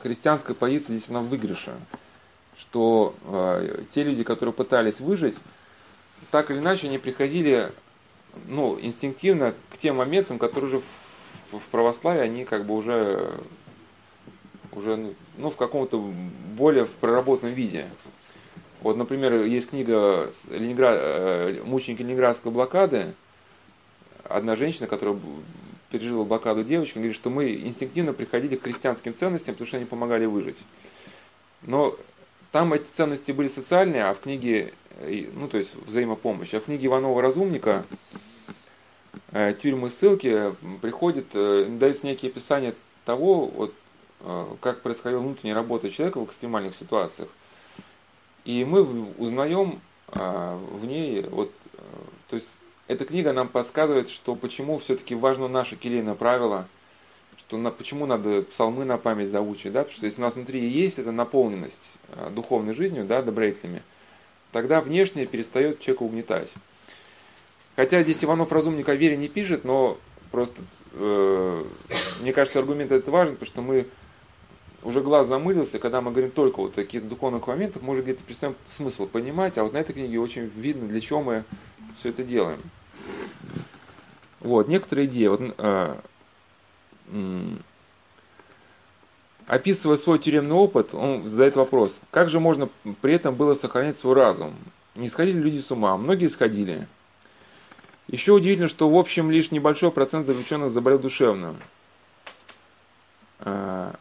христианская позиция здесь она в выигрыше, что э, те люди, которые пытались выжить, так или иначе они приходили ну, инстинктивно к тем моментам, которые уже в, в православии, они как бы уже, уже ну, в каком-то более проработанном виде. Вот, например, есть книга Ленинград, э, «Мученики Ленинградской блокады». Одна женщина, которая пережила блокаду девочки, говорит, что мы инстинктивно приходили к христианским ценностям, потому что они помогали выжить. Но там эти ценности были социальные, а в книге, э, ну то есть взаимопомощь, а в книге Иванова Разумника э, тюрьмы ссылки приходит, даются некие описания того, вот, как происходила внутренняя работа человека в экстремальных ситуациях. И мы узнаем в ней, вот, э, то есть эта книга нам подсказывает, что почему все-таки важно наше келейное правило, что на, почему надо псалмы на память заучить, да, потому что если у нас внутри есть эта наполненность а, духовной жизнью, да, добродетелями, тогда внешне перестает человека угнетать. Хотя здесь Иванов разумник о вере не пишет, но просто э, мне кажется, аргумент этот важен, потому что мы уже глаз замылился, когда мы говорим только вот о таких духовных моментах, мы уже где-то перестаем смысл понимать, а вот на этой книге очень видно, для чего мы все это делаем. Вот, некоторые идеи. Вот, э, э, описывая свой тюремный опыт, он задает вопрос, как же можно при этом было сохранять свой разум? Не сходили люди с ума? Многие сходили. Еще удивительно, что в общем лишь небольшой процент заключенных заболел душевно. Э,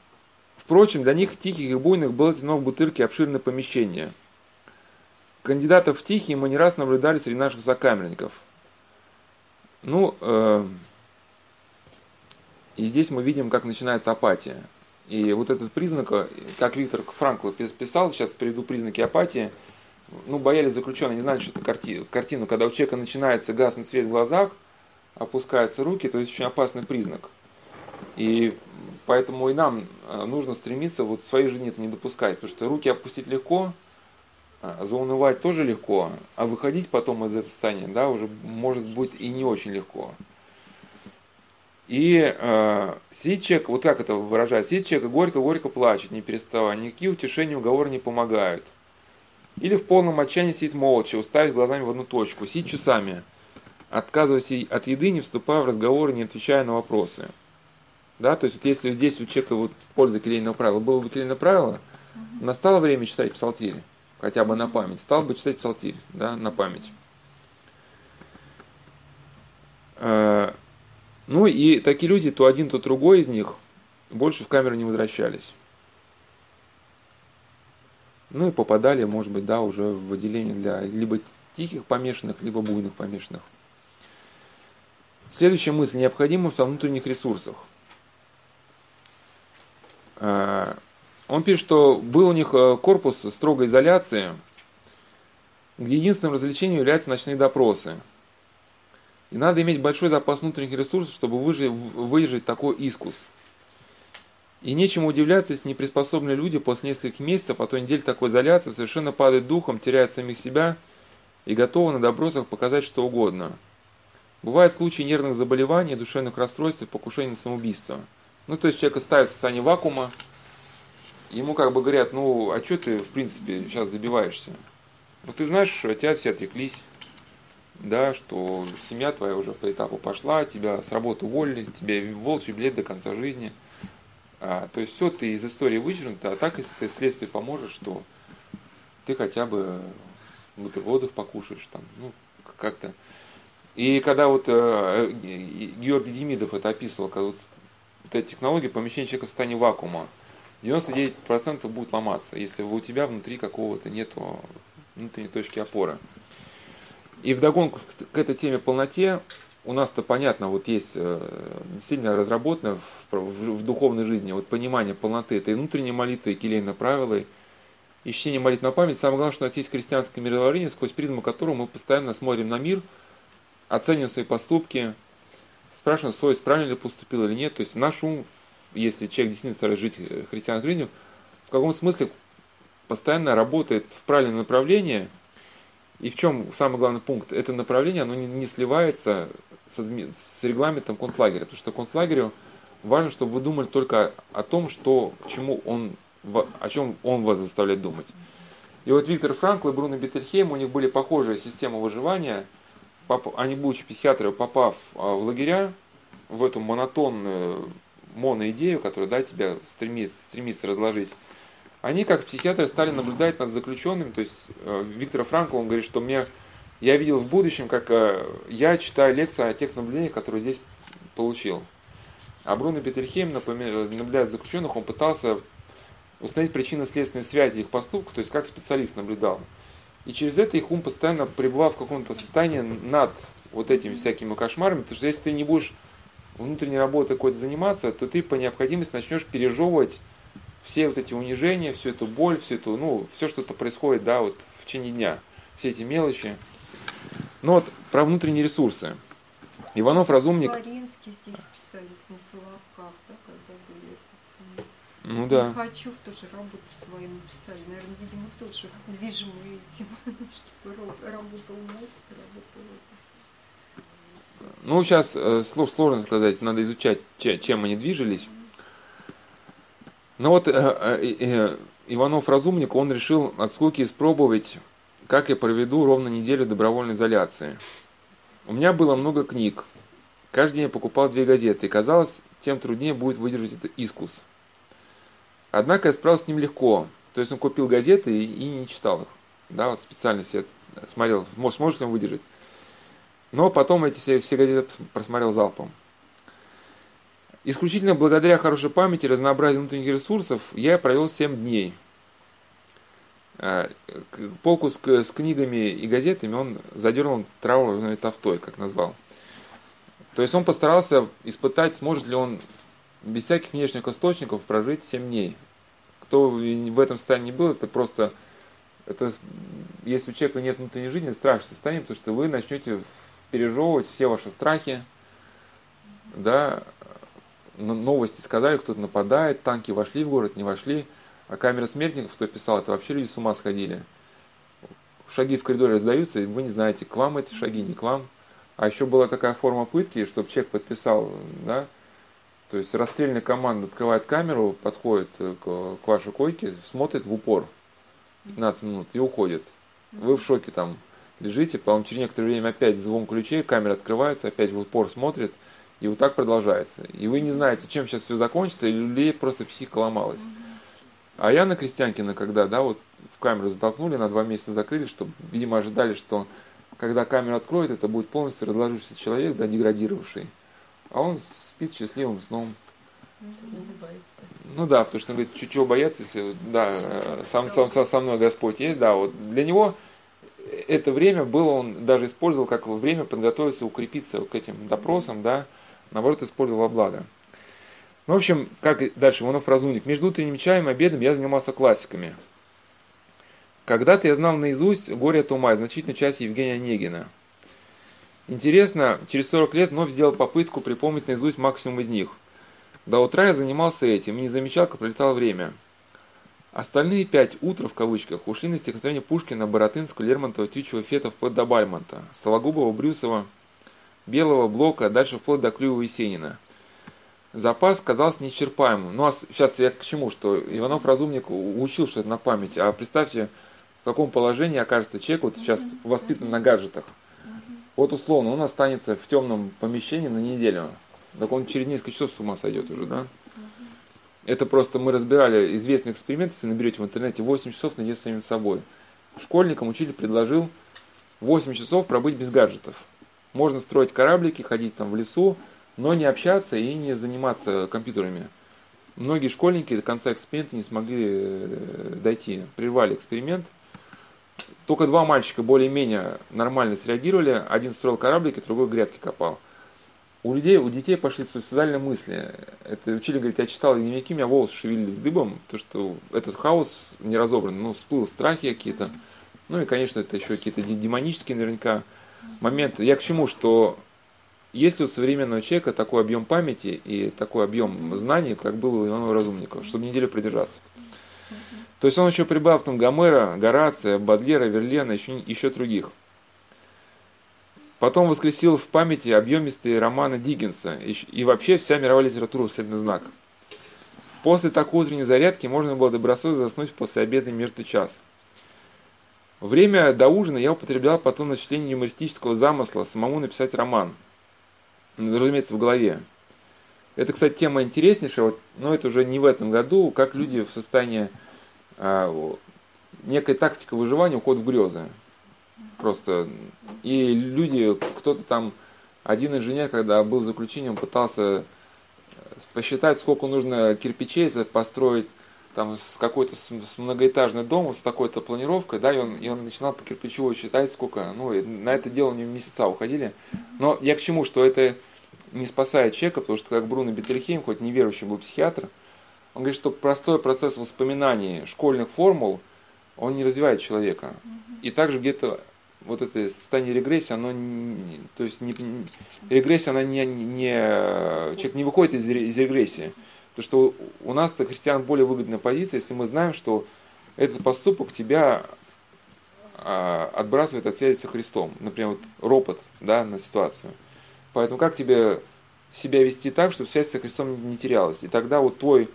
Впрочем, для них, тихих и буйных, было отведено в бутырке обширное помещение. Кандидатов в тихие мы не раз наблюдали среди наших закамерников. Ну, э, и здесь мы видим, как начинается апатия. И вот этот признак, как Виктор Франкл писал, сейчас приведу признаки апатии, ну, боялись заключенные, не знали, что это карти, картину, когда у человека начинается гаснуть свет в глазах, опускаются руки, то есть очень опасный признак. И Поэтому и нам э, нужно стремиться вот в своей жизни это не допускать, потому что руки опустить легко, а заунывать тоже легко, а выходить потом из этого состояния, да, уже может быть и не очень легко. И э, сидит человек, вот как это выражает, сидит человек горько-горько плачет, не переставая, никакие утешения, уговоры не помогают. Или в полном отчаянии сидит молча, уставясь глазами в одну точку, сидит часами, отказываясь от еды, не вступая в разговоры, не отвечая на вопросы. Да, то есть вот если здесь у человека вот польза келейного правила было бы келейное правило, угу. настало время читать псалтирь, хотя бы на память, стал бы читать псалтирь, да, на память. Ну и такие люди, то один, то другой из них, больше в камеру не возвращались. Ну и попадали, может быть, да, уже в отделение для либо тихих помешанных, либо буйных помешанных. Следующая мысль. Необходимость во внутренних ресурсах. Э, он пишет, что был у них э, корпус строгой изоляции, где единственным развлечением являются ночные допросы. И надо иметь большой запас внутренних ресурсов, чтобы выжить, выдержать такой искус. И нечему удивляться, если неприспособленные люди после нескольких месяцев, а то недель такой изоляции, совершенно падают духом, теряют самих себя и готовы на допросах показать что угодно. Бывают случаи нервных заболеваний, душевных расстройств покушений на самоубийство – ну, то есть человека ставят в состояние вакуума, ему как бы говорят, ну, а что ты, в принципе, сейчас добиваешься? Ну, ты знаешь, что от тебя все отреклись, да, что семья твоя уже по этапу пошла, тебя с работы уволили, тебе волчий билет до конца жизни. А, то есть все ты из истории вычеркнуто, а так, если ты следствие поможешь, что ты хотя бы бутербродов покушаешь там, ну, как-то. И когда вот э, Георгий Демидов это описывал, когда вот эта технология помещения человека в состоянии вакуума. 99% будет ломаться, если у тебя внутри какого-то нету внутренней точки опоры. И вдогонку к этой теме полноте, у нас-то понятно, вот есть э, сильно разработано в, в, в духовной жизни вот понимание полноты этой внутренней молитвы, келейной правилы, и чтение молитв на память. Самое главное, что у нас есть христианское мировоззрение, сквозь призму которого мы постоянно смотрим на мир, оцениваем свои поступки, спрашиваем, стоит правильно ли поступил или нет. То есть наш ум, если человек действительно старается жить э, христианской жизнью, в каком смысле постоянно работает в правильном направлении. И в чем самый главный пункт? Это направление, оно не, не сливается с, с регламентом концлагеря. Потому что концлагерю важно, чтобы вы думали только о том, что, к чему он, о чем он вас заставляет думать. И вот Виктор Франкл и Бруно Бетельхейм, у них были похожие системы выживания – они, будучи психиатрами, попав а, в лагеря, в эту монотонную моноидею, которая да, тебя стремится, стремится разложить, они, как психиатры, стали наблюдать над заключенными. То есть э, Виктор Франкл, он говорит, что мне, я видел в будущем, как э, я читаю лекции о тех наблюдениях, которые здесь получил. А Бруно Петерхейм, наблюдая за заключенных, он пытался установить причинно-следственные связи их поступков, то есть как специалист наблюдал. И через это их ум постоянно пребывал в каком-то состоянии над вот этими всякими кошмарами. Потому что если ты не будешь внутренней работой какой-то заниматься, то ты по необходимости начнешь пережевывать все вот эти унижения, всю эту боль, всю эту, ну, все, что-то происходит, да, вот в течение дня, все эти мелочи. Но вот про внутренние ресурсы. Иванов разумник. Флоринский здесь писали на Соловках, да, когда были ну да. Не хочу тоже работу свою написали. Наверное, видимо, тоже движимы этим, (laughs) чтобы работал мозг, работал ну, сейчас э, сложно сказать, надо изучать, чем они движились. Но вот э, э, Иванов Разумник, он решил от скуки испробовать, как я проведу ровно неделю добровольной изоляции. У меня было много книг. Каждый день я покупал две газеты, и казалось, тем труднее будет выдержать этот искус. Однако я справился с ним легко. То есть он купил газеты и, и не читал их. Да, вот специально себе смотрел, может, сможет ли он выдержать. Но потом эти все, все газеты просмотрел залпом. Исключительно благодаря хорошей памяти и разнообразию внутренних ресурсов я провел 7 дней. А, полку с, с книгами и газетами он задернул траурной тафтой, как назвал. То есть он постарался испытать, сможет ли он без всяких внешних источников прожить 7 дней. Кто в этом состоянии был, это просто, это, если у человека нет внутренней жизни, это страшное состояние, потому что вы начнете пережевывать все ваши страхи, да, новости сказали, кто-то нападает, танки вошли в город, не вошли, а камера смертников, кто писал, это вообще люди с ума сходили. Шаги в коридоре раздаются, и вы не знаете, к вам эти шаги, не к вам. А еще была такая форма пытки, чтобы человек подписал, да, то есть расстрельная команда открывает камеру, подходит к, к вашей койке, смотрит в упор 15 минут и уходит. Вы в шоке там лежите, потом через некоторое время опять звон ключей, камера открывается, опять в упор смотрит, и вот так продолжается. И вы не знаете, чем сейчас все закончится, или людей просто психика ломалась. А я на Крестьянкина, когда, да, вот в камеру затолкнули, на два месяца закрыли, чтобы, видимо, ожидали, что когда камеру откроют, это будет полностью разложившийся человек, да, деградировавший. А он спит счастливым сном. Ну да, потому что он говорит, чего бояться, если да, сам, сам, сам со мной Господь есть, да, вот для него это время было, он даже использовал как время подготовиться, укрепиться к этим допросам, да, наоборот, использовал во благо. Ну, в общем, как дальше, Иванов Разумник. Между утренним чаем и обедом я занимался классиками. Когда-то я знал наизусть «Горе от ума» и значительную часть Евгения Онегина – Интересно, через 40 лет вновь сделал попытку припомнить наизусть максимум из них. До утра я занимался этим и не замечал, как пролетало время. Остальные пять «утра» в кавычках ушли на стихотворение Пушкина, Боротынского, Лермонтова, Тютчева, Фета вплоть до Бальмонта, Сологубова, Брюсова, Белого, Блока, дальше вплоть до Клюева и Сенина. Запас казался неисчерпаемым. Ну а сейчас я к чему, что Иванов Разумник учил что-то на память, а представьте, в каком положении окажется человек, вот сейчас воспитан на гаджетах. Вот условно, он останется в темном помещении на неделю. Так он через несколько часов с ума сойдет уже, да? Это просто мы разбирали известный эксперимент, если наберете в интернете 8 часов наедине с самим собой. Школьникам учитель предложил 8 часов пробыть без гаджетов. Можно строить кораблики, ходить там в лесу, но не общаться и не заниматься компьютерами. Многие школьники до конца эксперимента не смогли э, дойти, прервали эксперимент. Только два мальчика более-менее нормально среагировали. Один строил кораблики, другой грядки копал. У людей, у детей пошли суицидальные мысли. Это учили, говорит, я читал дневники, у меня волосы шевелились дыбом, то что этот хаос не разобран, ну, всплыл страхи какие-то. Ну и, конечно, это еще какие-то демонические наверняка моменты. Я к чему, что если у современного человека такой объем памяти и такой объем знаний, как был у Ивана Разумникова, чтобы неделю продержаться. То есть он еще прибавил там Гомера, Горация, Бадлера, Верлена, еще, еще других. Потом воскресил в памяти объемистые романы Диггинса и, вообще вся мировая литература следный знак. После такой утренней зарядки можно было добросовестно заснуть после обеда между час. Время до ужина я употреблял потом на чтение юмористического замысла самому написать роман – ну, разумеется, в голове. Это, кстати, тема интереснейшая, вот, но это уже не в этом году, как люди в состоянии а, некой тактика выживания уход в грезы. Просто. И люди, кто-то там, один инженер, когда был в заключении, он пытался э, посчитать, сколько нужно кирпичей построить там с какой-то с многоэтажный дом с такой-то планировкой, да, и он, и он начинал по кирпичу считать, сколько, ну, на это дело у него месяца уходили. Но я к чему, что это не спасает человека, потому что как Бруно Бетельхейм, хоть неверующий был психиатр, он говорит, что простой процесс воспоминаний школьных формул, он не развивает человека. И также где-то вот это состояние регрессии, оно, не, то есть не, регрессия, она не, не, человек не выходит из, из регрессии. Потому что у нас-то христиан более выгодная позиция, если мы знаем, что этот поступок тебя а, отбрасывает от связи со Христом. Например, вот ропот да, на ситуацию. Поэтому как тебе себя вести так, чтобы связь со Христом не терялась? И тогда вот твой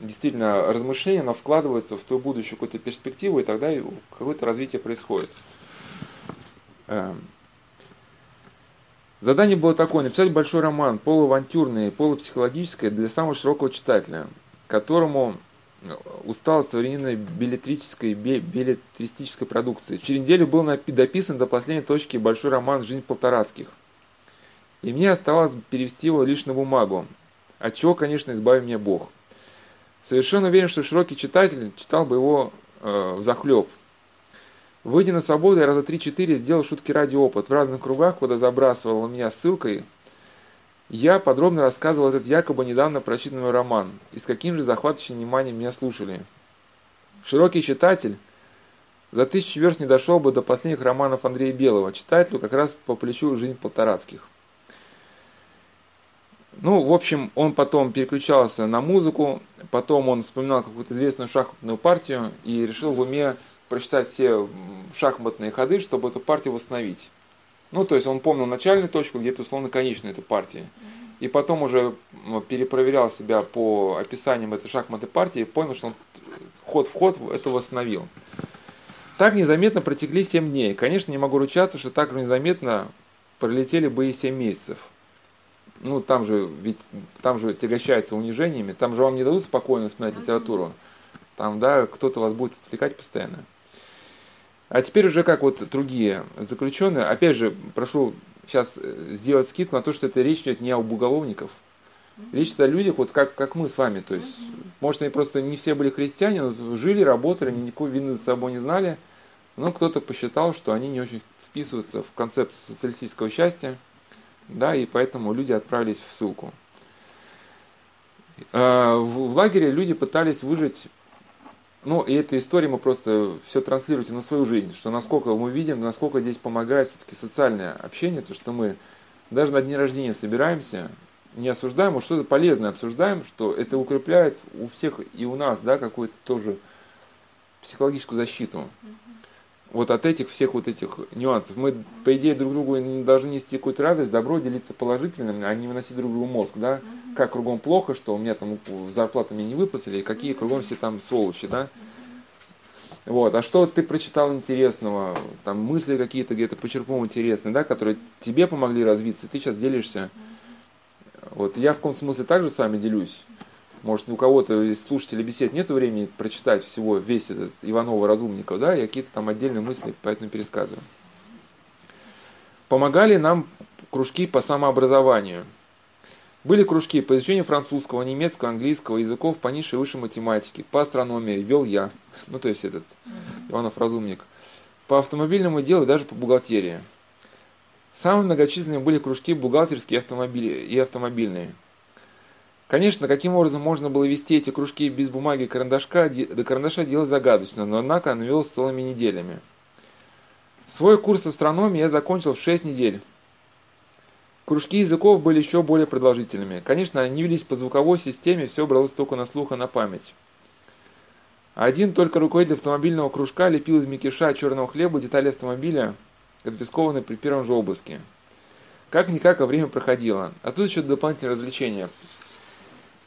действительно размышление, оно вкладывается в твою будущую какую-то перспективу, и тогда какое-то развитие происходит. Задание было такое, написать большой роман, полуавантюрный, полупсихологический для самого широкого читателя, которому э, устал современной билетрической, билетристической продукции. Через неделю был дописан до последней точки большой роман «Жизнь Полторацких». И мне оставалось перевести его лишь на бумагу, от чего, конечно, избавил меня Бог. Совершенно уверен, что широкий читатель читал бы его э, захлеб, Выйдя на свободу, я раза 3-4 сделал шутки ради опыт. В разных кругах, куда забрасывал меня ссылкой, я подробно рассказывал этот якобы недавно прочитанный роман, и с каким же захватывающим вниманием меня слушали. Широкий читатель за тысячи верст не дошел бы до последних романов Андрея Белого, читателю как раз по плечу «Жизнь Полторацких». Ну, в общем, он потом переключался на музыку, потом он вспоминал какую-то известную шахматную партию и решил в уме прочитать все шахматные ходы, чтобы эту партию восстановить. Ну, то есть он помнил начальную точку, где-то условно конечную этой партии. И потом уже перепроверял себя по описаниям этой шахматной партии и понял, что он ход в ход это восстановил. Так незаметно протекли 7 дней. Конечно, не могу ручаться, что так незаметно пролетели бы и 7 месяцев. Ну, там же, ведь там же тягощается унижениями, там же вам не дадут спокойно вспоминать литературу. Там, да, кто-то вас будет отвлекать постоянно. А теперь уже как вот другие заключенные, опять же, прошу сейчас э, сделать скидку на то, что это речь идет не об уголовников. Речь идет о людях, вот как, как мы с вами. То есть, может, они просто не все были христиане, но жили, работали, никакой вины за собой не знали. Но кто-то посчитал, что они не очень вписываются в концепцию социалистического счастья, да, и поэтому люди отправились в ссылку. А, в лагере люди пытались выжить ну, и эта история мы просто все транслируете на свою жизнь, что насколько мы видим, насколько здесь помогает все-таки социальное общение, то, что мы даже на день рождения собираемся, не осуждаем, а что-то полезное обсуждаем, что это укрепляет у всех и у нас, да, какую-то тоже психологическую защиту. Вот от этих всех вот этих нюансов. Мы, по идее, друг другу должны нести какую-то радость, добро, делиться положительным, а не выносить друг другу мозг, да как кругом плохо, что у меня там зарплату мне не выплатили, и какие кругом все там сволочи, да. Вот, а что ты прочитал интересного, там мысли какие-то где-то почерпнул интересные, да, которые тебе помогли развиться, ты сейчас делишься. Вот я в каком смысле также с вами делюсь. Может, у кого-то из слушателей бесед нет времени прочитать всего, весь этот Иванова Разумников, да, я какие-то там отдельные мысли поэтому пересказываю. Помогали нам кружки по самообразованию – Были кружки по изучению французского, немецкого, английского языков по нише высшей математике, по астрономии вел я, ну то есть этот Иванов Разумник, по автомобильному делу и даже по бухгалтерии. Самыми многочисленными были кружки бухгалтерские и автомобильные. Конечно, каким образом можно было вести эти кружки без бумаги и карандашка, до карандаша дело загадочно, но однако он вел целыми неделями. Свой курс астрономии я закончил в 6 недель. Кружки языков были еще более продолжительными. Конечно, они велись по звуковой системе, все бралось только на слух и на память. Один только руководитель автомобильного кружка лепил из мякиша черного хлеба детали автомобиля, конфискованные при первом же обыске. Как-никак, а время проходило. А тут еще дополнительное развлечение.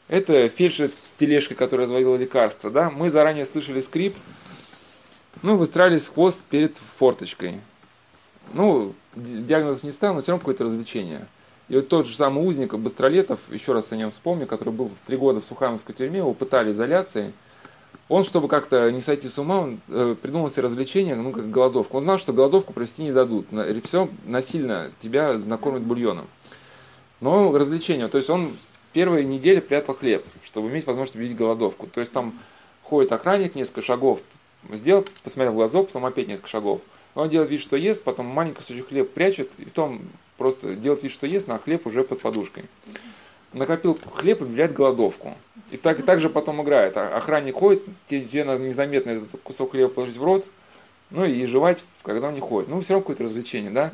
Это фельдшер с тележкой, который разводил лекарства. Да? Мы заранее слышали скрип, ну, выстраивались в хвост перед форточкой. Ну, диагнозов не ставил, но все равно какое-то развлечение. И вот тот же самый узник Быстролетов, еще раз о нем вспомню, который был в три года в Сухановской тюрьме, его пытали изоляцией. Он, чтобы как-то не сойти с ума, он э, придумал себе развлечение, ну, как голодовку. Он знал, что голодовку провести не дадут. Все насильно тебя накормят бульоном. Но развлечение, то есть он первые недели прятал хлеб, чтобы иметь возможность видеть голодовку. То есть там ходит охранник несколько шагов, сделал, посмотрел в глазок, потом опять несколько шагов. Он делает вид, что ест, потом маленький кусочек хлеб прячет, и потом просто делает вид, что ест, а хлеб уже под подушкой. Накопил хлеб объявляет голодовку. И так, и так же потом играет. А охранник ходит, тебе надо незаметно этот кусок хлеба положить в рот, ну и жевать, когда он не ходит. Ну, все равно какое-то развлечение, да?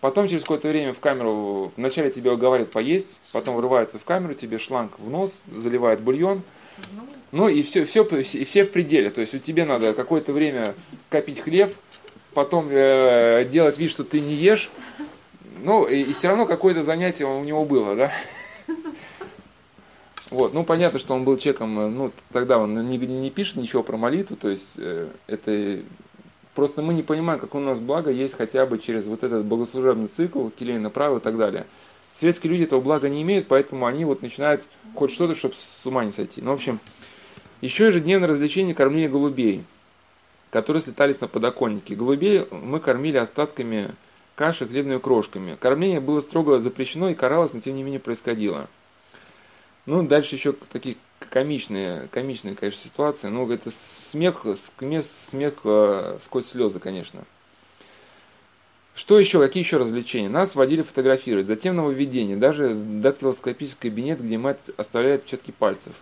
Потом через какое-то время в камеру, вначале тебе уговаривают поесть, потом врывается в камеру, тебе шланг в нос, заливает бульон. Ну и все, все, и все в пределе. То есть у тебя надо какое-то время копить хлеб, потом э, делать вид, что ты не ешь. Ну, и, и все равно какое-то занятие у него было, да? Вот, ну понятно, что он был человеком, э, ну тогда он не, не пишет ничего про молитву, то есть э, это просто мы не понимаем, как у нас благо есть хотя бы через вот этот богослужебный цикл, келейное право и так далее. Светские люди этого блага не имеют, поэтому они вот начинают хоть что-то, чтобы с ума не сойти. Ну, в общем, еще ежедневное развлечение кормление голубей – которые слетались на подоконнике. Голубей мы кормили остатками каши, хлебными крошками. Кормление было строго запрещено и каралось, но тем не менее происходило. Ну, дальше еще такие комичные, комичные, конечно, ситуации. Ну, это смех, смех, смех э, сквозь слезы, конечно. Что еще, какие еще развлечения? Нас водили фотографировать, затем нововведение, даже дактилоскопический кабинет, где мы оставляли отпечатки пальцев.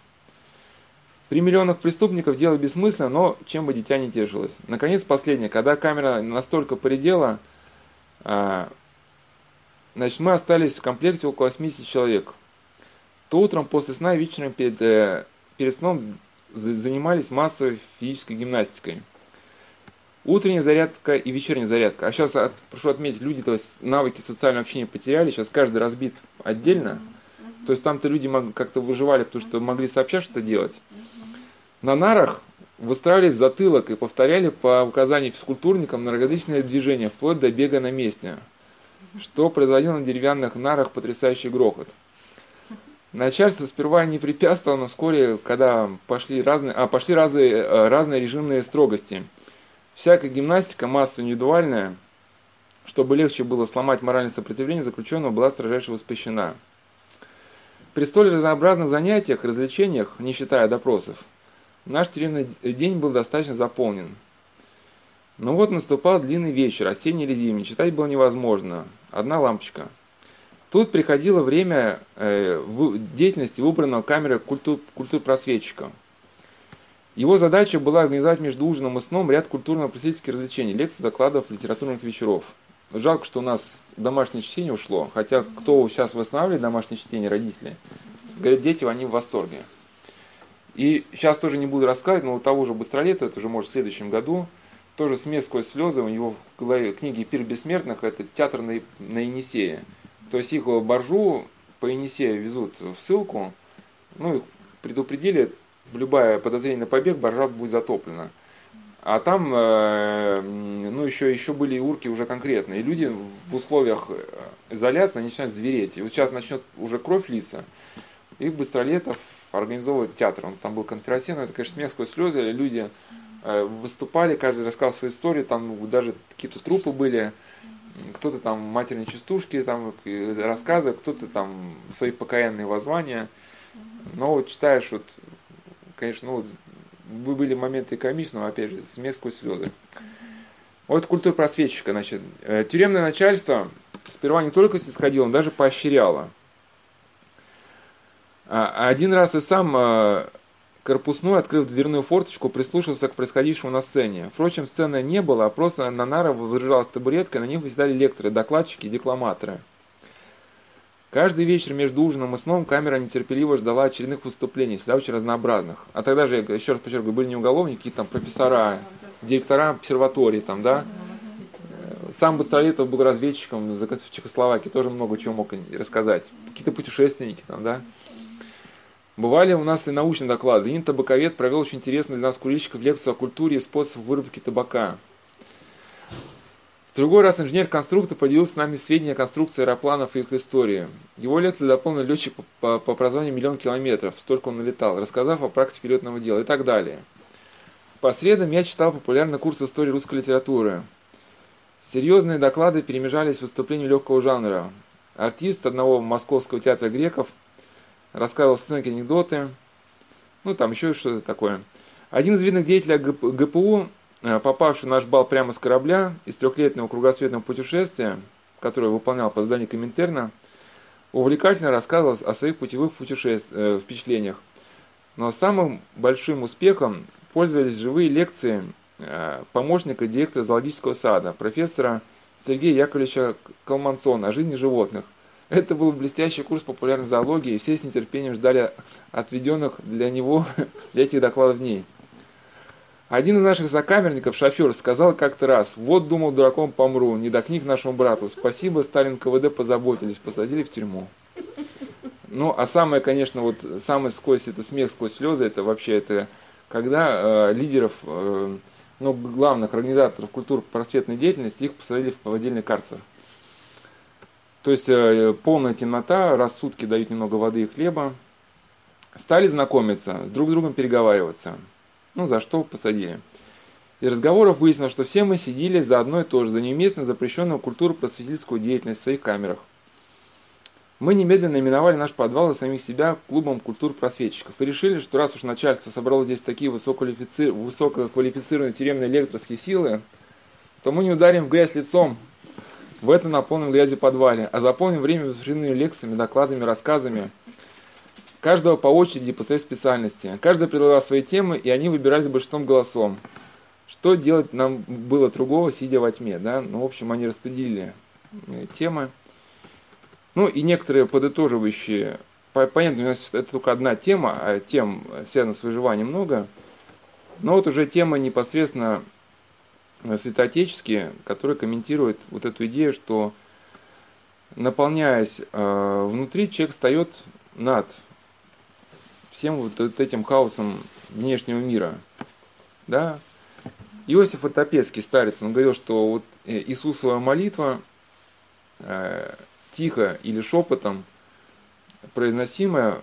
При миллионах преступников дело бессмысленно, но чем бы дитя не тешилось. Наконец, последнее. Когда камера настолько предела, а, значит, мы остались в комплекте около 80 человек. То утром после сна и вечером перед, э, перед сном занимались массовой физической гимнастикой. Утренняя зарядка и вечерняя зарядка. А сейчас, прошу отметить, люди то есть, навыки социального общения потеряли. Сейчас каждый разбит отдельно. То есть там-то люди как-то выживали, потому что могли сообща что-то делать. На нарах выстраивались в затылок и повторяли по указанию физкультурникам многоязычные движения, вплоть до бега на месте, что производило на деревянных нарах потрясающий грохот. Начальство сперва не препятствовало, но вскоре, когда пошли разные, а, пошли разные, э, разные режимные строгости. Всякая гимнастика, масса индивидуальная, чтобы легче было сломать моральное сопротивление заключенного, была строжайше воспрещена. При столь разнообразных занятиях, развлечениях, не считая допросов, наш тюремный день был достаточно заполнен. Но вот наступал длинный вечер, осенний или зимний, читать было невозможно. Одна лампочка. Тут приходило время э, деятельности выбранного камеры культур, культур-просветчика. Его задача была организовать между ужином и сном ряд культурно-просветительских развлечений, лекций, докладов, литературных вечеров. Жалко, что у нас домашнее чтение ушло, хотя кто сейчас восстанавливает домашнее чтение, родители, говорят, дети, они в восторге. И сейчас тоже не буду рассказывать, но у того же Быстролета, это уже может в следующем году, тоже смех сквозь слезы, у него в голове книги «Пир бессмертных» это театр на, на Енисее. То есть их боржу по Енисею везут в ссылку, ну их предупредили, любая подозрение на побег, боржа будет затоплена. А там, э, ну, еще, еще были и урки уже конкретные. И люди в условиях э, изоляции начинают звереть. И вот сейчас начнет уже кровь литься. И Быстролетов организовывает театр. Он там был конферансье, но это, конечно, смех сквозь слезы. Люди э, выступали, каждый рассказал свою историю. Там даже какие-то трупы были. Кто-то там матерные частушки, там рассказы, кто-то там свои покаянные воззвания. Но вот читаешь, вот, конечно, ну, вот, были моменты комичные, но опять же, смех сквозь слезы. Вот культура просветчика, значит. Э, тюремное начальство сперва не только снисходило, но даже поощряло. А один раз и сам э, Корпусной, открыв дверную форточку, прислушался к происходившему на сцене. Впрочем, сцены не было, а просто на нарах выдержалась табуретка, и на них выседали лекторы, докладчики и декламаторы. Каждый вечер между ужином и сном камера нетерпеливо ждала очередных выступлений, всегда очень разнообразных. А тогда же, еще раз подчеркиваю, были не уголовники, там профессора, директора обсерватории, там, да. Сам Быстролетов был разведчиком в Чехословакии, тоже много чего мог рассказать. Какие-то путешественники там, да. Бывали у нас и научные доклады. Ин Табаковед провел очень интересную для нас курильщиков лекцию о культуре и способах выработки табака. В другой раз инженер-конструктор поделился с нами сведения о конструкции аэропланов и их истории. Его лекция дополнил летчик по, по, по образованию миллион километров, столько он налетал, рассказав о практике летного дела и так далее. По средам я читал популярный курс истории русской литературы. Серьезные доклады перемежались выступлением легкого жанра. Артист одного московского театра греков – рассказывал сценки, анекдоты, ну там еще что-то такое. Один из видных деятелей ГПУ, э, попавший на наш бал прямо с корабля из трехлетнего кругосветного путешествия, которое выполнял по заданию Коминтерна, увлекательно рассказывал о своих путевых путешествиях, э, впечатлениях. Но самым большим успехом пользовались живые лекции э, помощника директора зоологического сада, профессора Сергея Яковлевича Калмансона о жизни животных. Это был блестящий курс популярной зоологии, и все с нетерпением ждали отведенных для него, (laughs) для этих докладов дней. Один из наших закамерников, шофер, сказал как-то раз, вот думал дураком помру, не до книг нашему брату, спасибо, Сталин КВД позаботились, посадили в тюрьму. Ну, а самое, конечно, вот самый сквозь это смех сквозь слезы, это вообще это когда э, лидеров, э, ну, главных организаторов культуры просветной деятельности, их посадили в отдельный карцер. То есть э, полная темнота, рассудки дают немного воды и хлеба. Стали знакомиться, с друг с другом переговариваться. Ну, за что посадили. Из разговоров выяснилось, что все мы сидели за одно и то же, за неуместную запрещенную культуру просветительскую деятельность в своих камерах. Мы немедленно именовали наш подвал и самих себя клубом культур просветчиков и решили, что раз уж начальство собрало здесь такие высококвалифици... высококвалифицированные тюремные лекторские силы, то мы не ударим в грязь лицом, в этом наполненном грязью подвале, а заполним время возвращенными лекциями, докладами, рассказами. Каждого по очереди по своей специальности. Каждый предлагал свои темы, и они выбирались большинством голосом. Что делать нам было другого, сидя во тьме, да? Ну, в общем, они распределили э, темы. Ну, и некоторые подытоживающие, понятно, у нас это только одна тема, а тем, связанных с выживанием, много. Но вот уже тема непосредственно святоотеческие, которые комментируют вот эту идею, что наполняясь э, внутри, человек встает над всем вот, вот этим хаосом внешнего мира. Да? Иосиф Отопецкий, старец, он говорил, что вот э, Иисусова молитва э, тихо или шепотом произносимая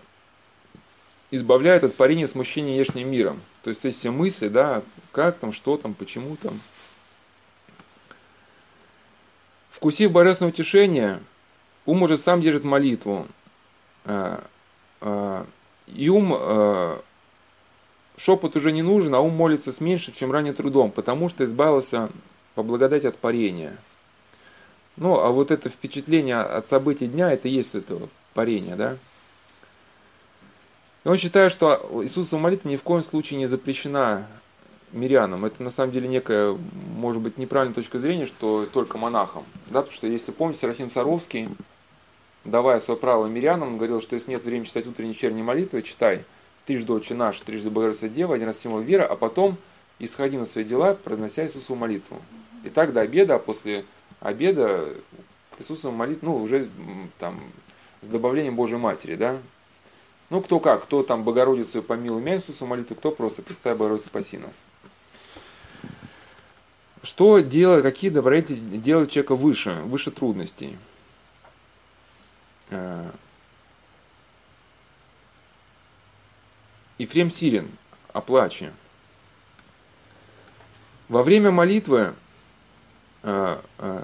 избавляет от парения смущения внешним миром. То есть эти все мысли, да, как там, что там, почему там – Вкусив божественное утешение, ум уже сам держит молитву. А, а, и ум, а, шепот уже не нужен, а ум молится с меньшим, чем ранее трудом, потому что избавился по благодати от парения. Ну, а вот это впечатление от событий дня, это и есть это парение, да? И он считает, что Иисусова молитва ни в коем случае не запрещена мирянам. Это на самом деле некая, может быть, неправильная точка зрения, что только монахам. Да? Потому что, если помните, Серафим Саровский, давая свое право мирянам, он говорил, что если нет времени читать утренние вечерние молитвы, читай трижды Отче наш, трижды Богородица Дева, один раз символ веры, а потом исходи на свои дела, произнося Иисусу молитву. И так до обеда, а после обеда к Иисусу молитву, ну, уже там с добавлением Божьей Матери, да, ну, кто как, кто там Богородицу помилуй меня Иисусу молитву, кто просто Престай Богородица спаси нас. Что делать, какие добродетели делают человека выше, выше трудностей? Э, Ефрем Сирин о плаче. Во время молитвы э, э,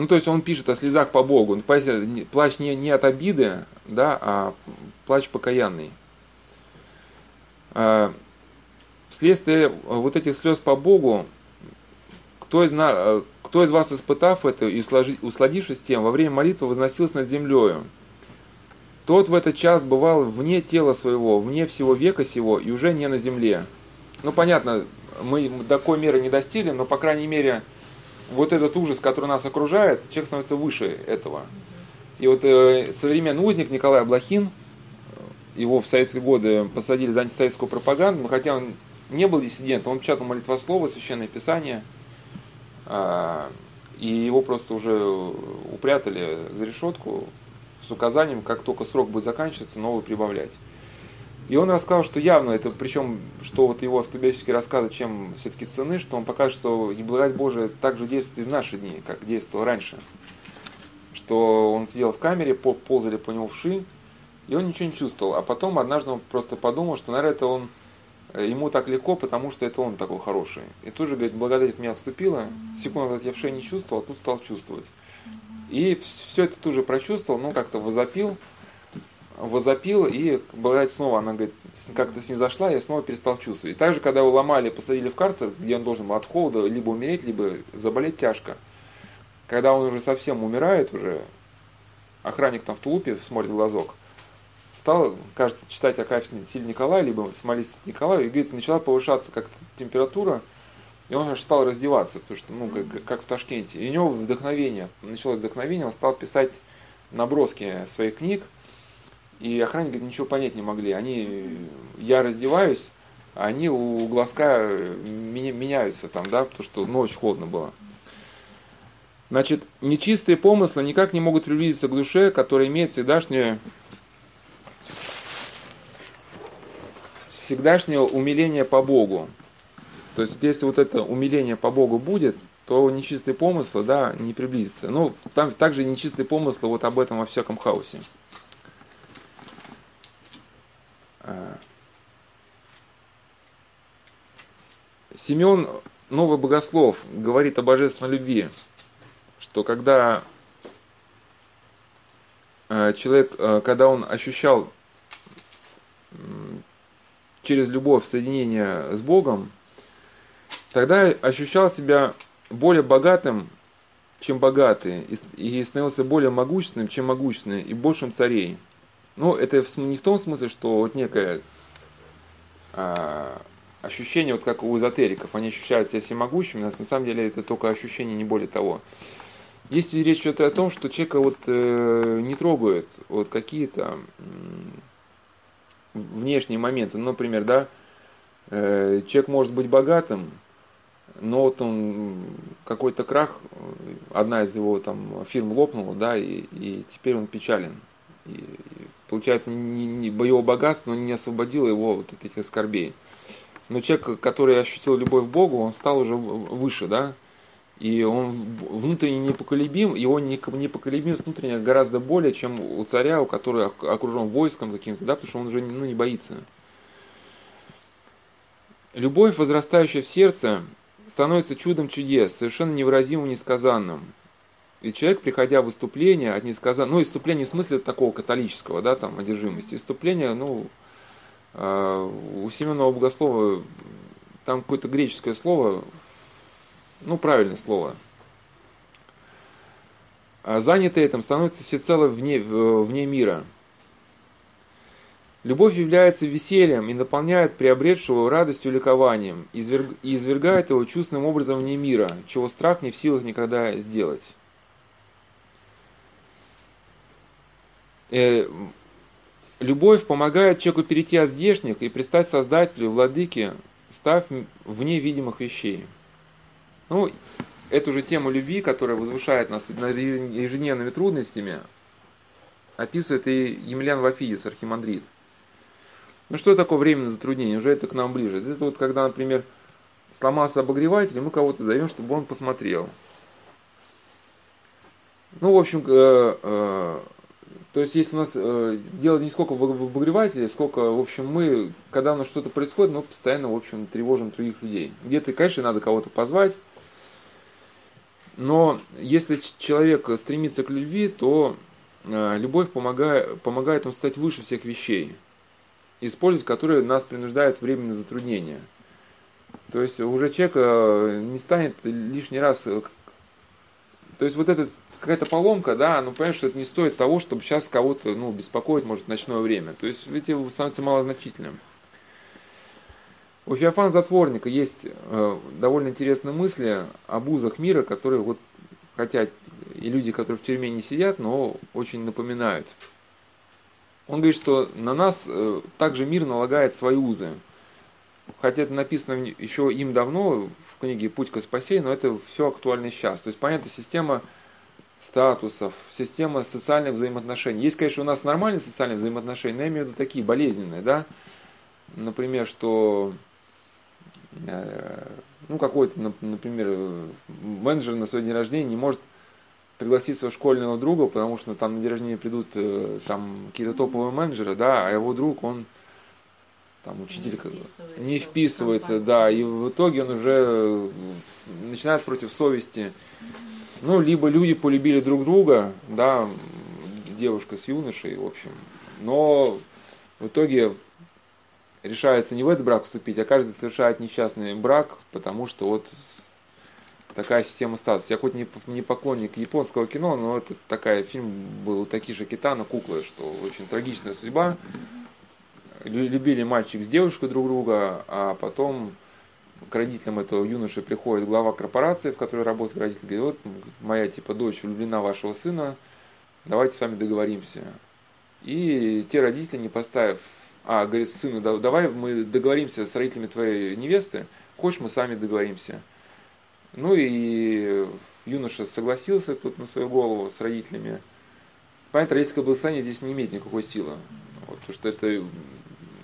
Ну, то есть он пишет о слезах по Богу. Ну, плач не, не от обиды, да, а плач покаянный. А, вследствие вот этих слез по Богу, кто из, на, кто из вас, испытав это и усладившись тем, во время молитвы возносился над землею, тот в этот час бывал вне тела своего, вне всего века сего и уже не на земле. Ну, понятно, мы такой меры не достигли, но, по крайней мере, вот этот ужас, который нас окружает, человек становится выше этого. И вот э, современный узник Николай Блохин, его в советские годы посадили за антисоветскую пропаганду, но хотя он не был диссидентом, он печатал молитвослово, священное писание, э, и его просто уже упрятали за решетку с указанием, как только срок будет заканчиваться, новый прибавлять. И он рассказал, что явно это, причем, что вот его автобиографические рассказы, чем все-таки цены, что он покажет, что и благодать Божия также действует и в наши дни, как действовал раньше. Что он сидел в камере, ползали по нему вши, и он ничего не чувствовал. А потом однажды он просто подумал, что, наверное, это он э, ему так легко, потому что это он такой хороший. И тут же, говорит, благодать от меня отступила, секунду назад я в шее не чувствовал, а тут стал чувствовать. И все это тоже прочувствовал, ну как-то возопил, возопил, и благодать снова, она говорит, как-то с ней зашла, я снова перестал чувствовать. И также, когда его ломали, посадили в карцер, где он должен был от холода либо умереть, либо заболеть тяжко. Когда он уже совсем умирает, уже охранник там в тулупе смотрит в глазок, стал, кажется, читать Акафис Силь Николая, либо смолиться Николаю, и говорит, начала повышаться как-то температура, и он аж стал раздеваться, потому что, ну, как, как в Ташкенте. И у него вдохновение, началось вдохновение, он стал писать наброски своих книг, и охранники ничего понять не могли. Они, я раздеваюсь, они у глазка меняются там, да, потому что ночь холодно было. Значит, нечистые помыслы никак не могут приблизиться к душе, которая имеет всегдашнее, всегдашнее умиление по Богу. То есть, если вот это умиление по Богу будет, то нечистые помыслы, да, не приблизятся. Ну, там также нечистые помыслы вот об этом во всяком хаосе. Семен Новый Богослов говорит о божественной любви, что когда а, человек, а, когда он ощущал через любовь соединение с Богом, тогда ощущал себя более богатым, чем богатые, и становился более могущественным, чем могущественные, и большим царей. Ну, это не в том смысле, что вот некое а, ощущение, вот как у эзотериков, они ощущают себя всемогущими, на самом деле это только ощущение, не более того. Если речь идет о том, что человека вот э, не трогают вот какие-то э, внешние моменты, ну, например, да, э, человек может быть богатым, но вот он какой-то крах, одна из его там фирм лопнула, да, и, и теперь он печален. И, и получается, не, не, его богатство, но не освободило его вот от этих скорбей. Но человек, который ощутил любовь к Богу, он стал уже выше, да, и он внутренне непоколебим, его непоколебимость внутренняя гораздо более, чем у царя, у которого окружен войском каким-то, да, потому что он уже ну, не боится. Любовь, возрастающая в сердце, становится чудом чудес, совершенно невыразимым, несказанным. И человек, приходя в выступление от несказанного, ну, выступление в смысле такого католического, да, там, одержимости, выступление, ну, э, у Семенова Богослова там какое-то греческое слово, ну, правильное слово. А занятый этим становится всецело вне, вне мира. Любовь является весельем и наполняет приобретшего радостью ликованием, и извергает его чувственным образом вне мира, чего страх не в силах никогда сделать. Э, любовь помогает человеку перейти от здешних и предстать Создателю, Владыке, став вне видимых вещей. Ну, эту же тему любви, которая возвышает нас над ежедневными трудностями, описывает и Емельян Вафидис, архимандрит. Ну, что такое временное затруднение? Уже это к нам ближе. Это вот когда, например, сломался обогреватель, мы кого-то зовем, чтобы он посмотрел. Ну, в общем, э, э, то есть, если у нас э, дело не сколько в обогревателе, сколько, в общем, мы, когда у нас что-то происходит, мы постоянно, в общем, тревожим других людей. Где-то, конечно, надо кого-то позвать, Но если человек стремится к любви, то э, любовь помогает, помогает ему стать выше всех вещей, использовать которые нас принуждают временные затруднения. То есть уже человек э, не станет лишний раз... Э, то есть вот эта какая-то поломка, да, ну понимаешь, что это не стоит того, чтобы сейчас кого-то ну, беспокоить, может, ночное время. То есть ведь это становится малозначительным. У Феофана Затворника есть э, довольно интересные мысли об узах мира, которые вот хотят и люди, которые в тюрьме не сидят, но очень напоминают. Он говорит, что на нас э, также мир налагает свои узы. Хотя это написано еще им давно в книге «Путь к спасению», но это все актуально сейчас. То есть, понятно, система статусов, система социальных взаимоотношений. Есть, конечно, у нас нормальные социальные взаимоотношения, но я имею в виду такие болезненные, да. Например, что Э, ну, какой-то, например, менеджер на свой день рождения не может пригласить своего школьного друга, потому что там на день рождения придут э, там какие-то топовые менеджеры, да, а его друг, он там учитель не вписывается, не вписывается да, и в итоге он уже начинает против совести. Ну, либо люди полюбили друг друга, да, девушка с юношей, в общем, но в итоге решается не в этот брак вступить, а каждый совершает несчастный брак, потому что вот такая система статуса. Я хоть не, не поклонник японского кино, но это такая фильм был у Такиши Китана «Куклы», что очень трагичная судьба. Любили мальчик с девушкой друг друга, а потом к родителям этого юноши приходит глава корпорации, в которой работает родитель, говорит, вот моя типа дочь влюблена вашего сына, давайте с вами договоримся. И те родители, не поставив а, говорит сыну, давай мы договоримся с родителями твоей невесты, хочешь, мы сами договоримся. Ну и юноша согласился тут на свою голову с родителями. Понятно, родительское благословение здесь не имеет никакой силы. Вот, потому что это,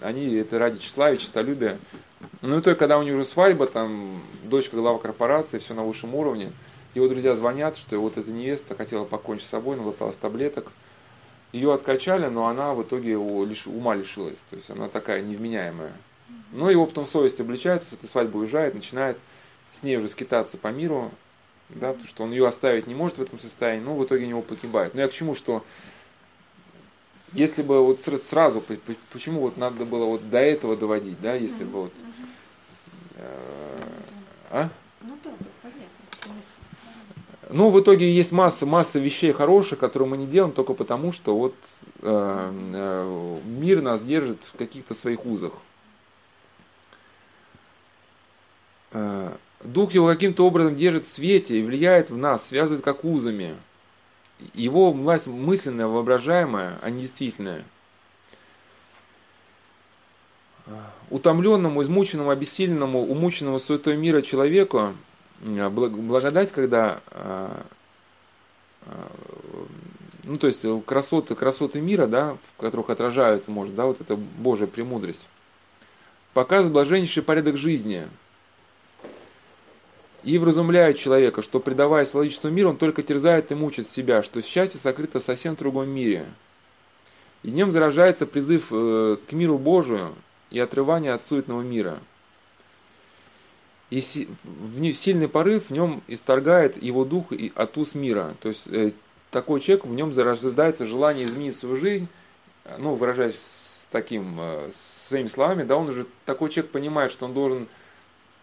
они это ради тщеславия, честолюбия. Ну и то, когда у них уже свадьба, там дочка глава корпорации, все на высшем уровне, его друзья звонят, что вот эта невеста хотела покончить с собой, наглоталась таблеток, ее откачали, но она в итоге ума лишилась. То есть она такая невменяемая. Но его потом совесть обличает, с этой свадьбы уезжает, начинает с ней уже скитаться по миру, да, потому что он ее оставить не может в этом состоянии, но в итоге него погибает. Но я к чему, что если бы вот сразу, почему вот надо было вот до этого доводить, да, если бы вот... Э, а? Ну ну, в итоге есть масса, масса вещей хороших, которые мы не делаем только потому, что вот э, э, мир нас держит в каких-то своих узах. Э, дух его каким-то образом держит в свете и влияет в нас, связывает как узами. Его власть мысленная, воображаемая, а не действительная. Утомленному, измученному, обессиленному, умученному суетой мира человеку Э, благодать, когда э, э, ну, то есть красоты, красоты мира, да, в которых отражается, может, да, вот эта Божья премудрость, показывает блаженнейший порядок жизни и вразумляет человека, что, предаваясь логическому миру, он только терзает и мучит себя, что счастье сокрыто совсем в другом мире. И в нем заражается призыв к миру Божию и отрывание от суетного мира – и сильный порыв в нем исторгает его дух от уз мира. То есть э, такой человек, в нем зарождается желание изменить свою жизнь, ну, выражаясь таким, э, своими словами, да, он уже, такой человек понимает, что он должен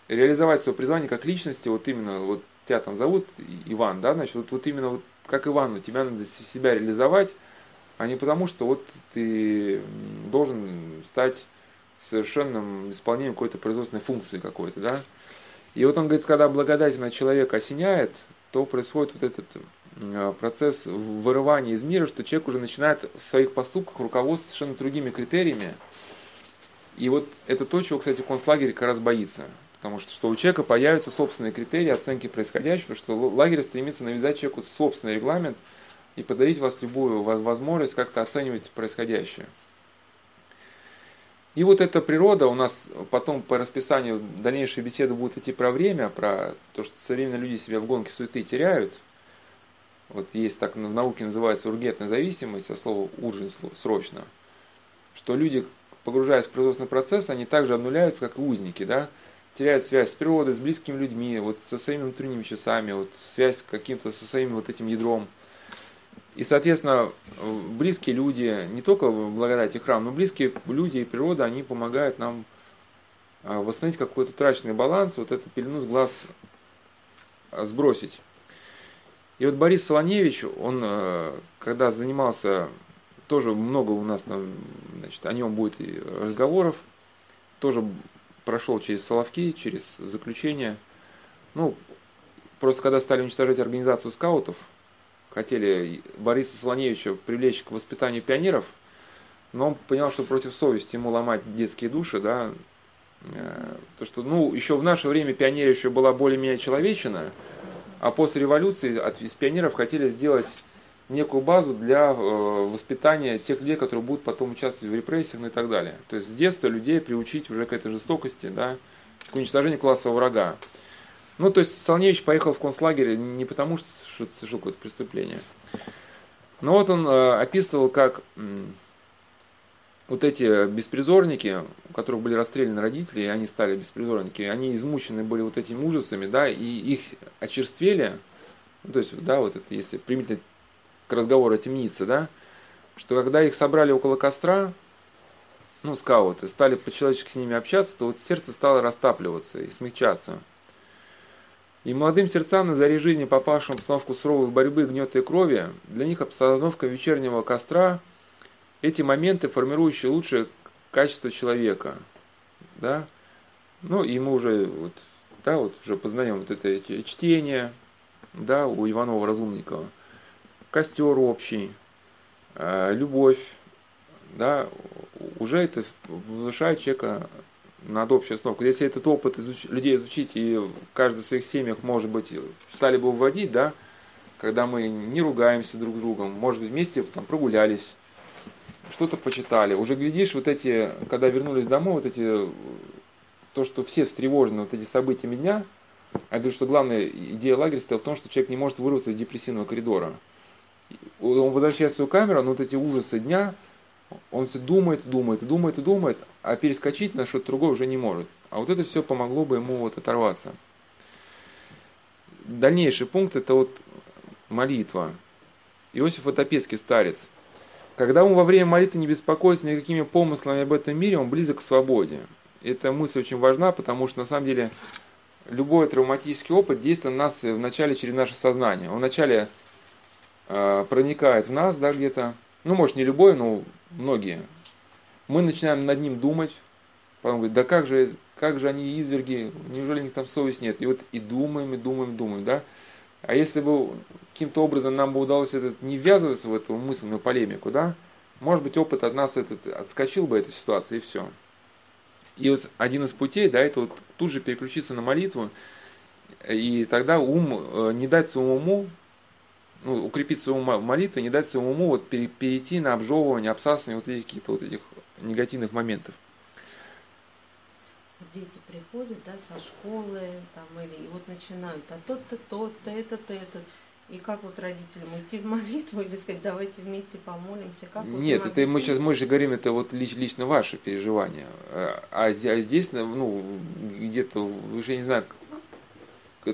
реализовать свое призвание как личности, вот именно, вот тебя там зовут Иван, да, значит, вот, вот именно вот как Ивану, тебя надо себя реализовать, а не потому, что вот ты должен стать совершенным исполнением какой-то производственной функции какой-то, да. И вот он говорит, когда благодать на человека осеняет, то происходит вот этот э, процесс вырывания из мира, что человек уже начинает в своих поступках руководствоваться совершенно другими критериями. И вот это то, чего, кстати, концлагерь как раз боится. Потому что, что у человека появятся собственные критерии оценки происходящего, что лагерь стремится навязать человеку собственный регламент и подарить вас любую возможность как-то оценивать происходящее. И вот эта природа, у нас потом по расписанию дальнейшие беседы будут идти про время, про то, что современные люди себя в гонке суеты теряют. Вот есть так в науке называется ургентная зависимость, а слово уржин срочно. Что люди, погружаясь в производственный процесс, они также обнуляются, как и узники, да? Теряют связь с природой, с близкими людьми, вот со своими внутренними часами, вот связь каким-то со своим вот этим ядром. И, соответственно, близкие люди, не только благодаря храм, но близкие люди и природа, они помогают нам а, восстановить какой-то утраченный баланс, вот эту пелену с глаз а, сбросить. И вот Борис Солоневич, он, а, когда занимался, тоже много у нас там, значит, о нем будет разговоров, тоже прошел через Соловки, через заключение. Ну, просто когда стали уничтожать организацию скаутов, хотели Бориса Солоневича привлечь к воспитанию пионеров, но он понял, что против совести ему ломать детские души, да, э, то что, ну, еще в наше время пионерия еще была более-менее человечена, а после революции от, из пионеров хотели сделать некую базу для э, воспитания тех людей, которые будут потом участвовать в репрессиях ну и так далее. То есть с детства людей приучить уже к этой жестокости, да, к уничтожению классового врага. Ну, то есть Солневич поехал в концлагерь не потому, что совершил какое-то преступление. Но вот он э, описывал, как вот эти беспризорники, у которых были расстреляны родители, и они стали беспризорники, они измучены были вот этими ужасами, да, и их очерствели, ну, то есть, да, вот это, если применительно к разговору о темнице, да, что когда их собрали около костра, ну, скауты, стали по-человечески с ними общаться, то вот сердце стало растапливаться и смягчаться – и молодым сердцам на заре жизни, попавшим в обстановку суровой борьбы, гнета и крови, для них обстановка вечернего костра – эти моменты, формирующие лучшее качество человека. Да? Ну, и мы уже, вот, да, вот уже познаем вот это чтение да, у Иванова Разумникова, костер общий, э, любовь, да, уже это повышает человека над общей основой. Если этот опыт изуч... людей изучить и каждый в своих семьях, может быть, стали бы вводить, да, когда мы не ругаемся друг с другом, может быть, вместе там прогулялись, что-то почитали. Уже глядишь, вот эти, когда вернулись домой, вот эти, то, что все встревожены вот эти событиями дня, я говорю, что главная идея лагеря стояла в том, что человек не может вырваться из депрессивного коридора. Он возвращается в свою камеру, но вот эти ужасы дня, он все думает, думает, думает думает, а перескочить на что-то другое уже не может. А вот это все помогло бы ему вот оторваться. Дальнейший пункт это вот молитва. Иосиф Отопецкий старец. Когда он во время молитвы не беспокоится никакими помыслами об этом мире, он близок к свободе. Эта мысль очень важна, потому что на самом деле любой травматический опыт действует на нас вначале через наше сознание. Он вначале проникает в нас, да, где-то, ну, может, не любой, но многие. Мы начинаем над ним думать, потом говорит, да как же, как же они изверги, неужели у них там совесть нет? И вот и думаем, и думаем, думаем, да? А если бы каким-то образом нам бы удалось этот, не ввязываться в эту мысленную полемику, да, может быть, опыт от нас этот отскочил бы эта ситуация, и все. И вот один из путей, да, это вот тут же переключиться на молитву, и тогда ум, э, не дать своему уму ну, укрепить свою молитву, не дать своему уму вот перейти на обжевывание, обсасывание вот этих каких-то вот этих негативных моментов. Дети приходят, да, со школы, там, или и вот начинают, а тот-то, тот-то, это-то, это. И как вот родителям идти в молитву или сказать, давайте вместе помолимся? Как Нет, это мы сейчас, мы же говорим, это вот лично ваши переживания. А, а здесь, ну, где-то, уже не знаю,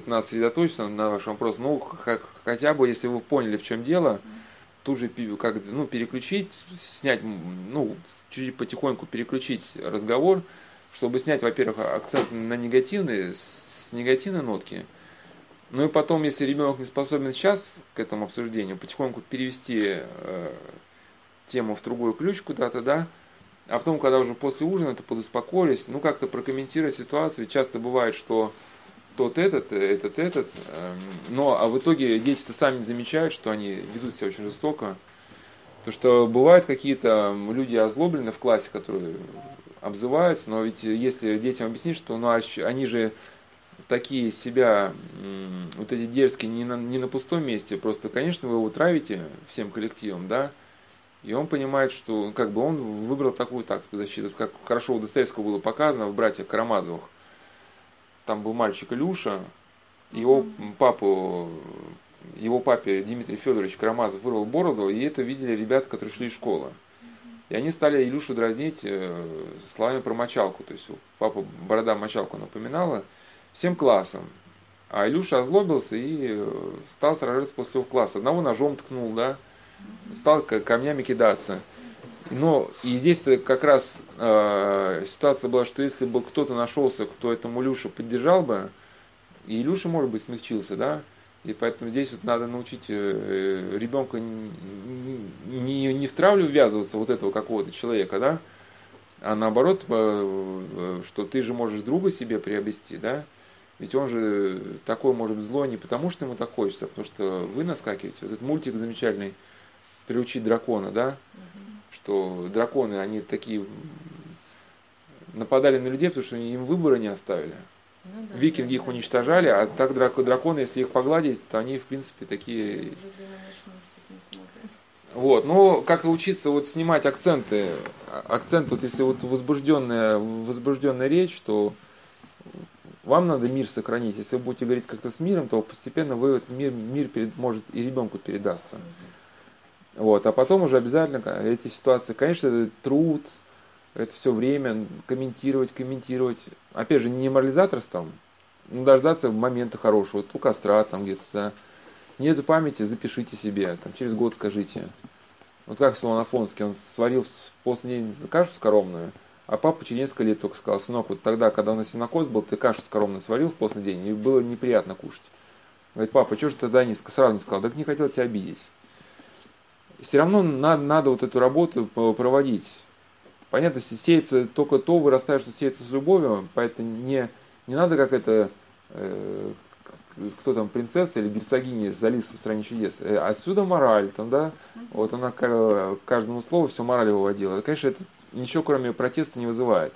на сосредоточиться на вашем вопросе, ну, как, хотя бы, если вы поняли, в чем дело, тут же как, ну, переключить, снять, ну, чуть потихоньку переключить разговор, чтобы снять, во-первых, акцент на негативные, с негативной нотки, ну и потом, если ребенок не способен сейчас к этому обсуждению, потихоньку перевести э, тему в другую ключ куда-то, да, а потом, когда уже после ужина это подуспокоились, ну как-то прокомментировать ситуацию. Часто бывает, что тот этот, этот, этот. Эм, но а в итоге дети-то сами замечают, что они ведут себя очень жестоко. То, что бывают какие-то люди озлобленные в классе, которые обзываются, но ведь если детям объяснить, что ну, а они же такие себя, вот эти дерзкие, не на, не на пустом месте, просто, конечно, вы его травите всем коллективом, да, и он понимает, что как бы он выбрал такую тактику защиты. Как хорошо у Достоевского было показано в «Братьях Карамазовых» там был мальчик Илюша, его папу, его папе Дмитрий Федорович Карамазов вырвал бороду, и это видели ребята, которые шли из школы. И они стали Илюшу дразнить э, словами про мочалку. То есть папа борода мочалку напоминала всем классом. А Илюша озлобился и э, стал сражаться после всего класса. Одного ножом ткнул, да, стал камнями кидаться. Но и здесь-то как раз э, ситуация была, что если бы кто-то нашелся, кто этому Илюшу поддержал бы, и Илюша, может быть, смягчился, да, и поэтому здесь вот надо научить э, ребенка не, не, не в травлю ввязываться вот этого какого-то человека, да, а наоборот, э, э, что ты же можешь друга себе приобрести, да, ведь он же такой может злой не потому, что ему так хочется, а потому что вы наскакиваете. Вот этот мультик замечательный «Приучить дракона», да, что драконы, они такие нападали на людей, потому что им выбора не оставили. Ну, да, Викинги да, их уничтожали, а так драконы, если их погладить, то они, в принципе, такие... Вот, но как учиться вот снимать акценты, акцент, вот если вот возбужденная, возбужденная речь, то вам надо мир сохранить. Если вы будете говорить как-то с миром, то постепенно вы этот мир, мир перед, может и ребенку передастся. Вот, а потом уже обязательно эти ситуации, конечно, это труд, это все время комментировать, комментировать. Опять же, не морализаторством, но дождаться момента хорошего, вот у костра там где-то, да. Нету памяти, запишите себе, там, через год скажите. Вот как Солон Афонский, он сварил после день кашу скоромную, а папа через несколько лет только сказал, сынок, вот тогда, когда у нас синокос был, ты кашу скоромную сварил в после день, и было неприятно кушать. Говорит, папа, что же тогда не, сразу не сказал? Так не хотел тебя обидеть. Все равно надо, надо вот эту работу проводить. Понятно, если сеется только то, вырастает, что сеется с любовью, поэтому не, не надо как это, э, кто там, принцесса или герцогиня Алисы в стране чудес. Э, отсюда мораль, там, да, вот она к каждому слову все мораль выводила. Конечно, это ничего кроме протеста не вызывает.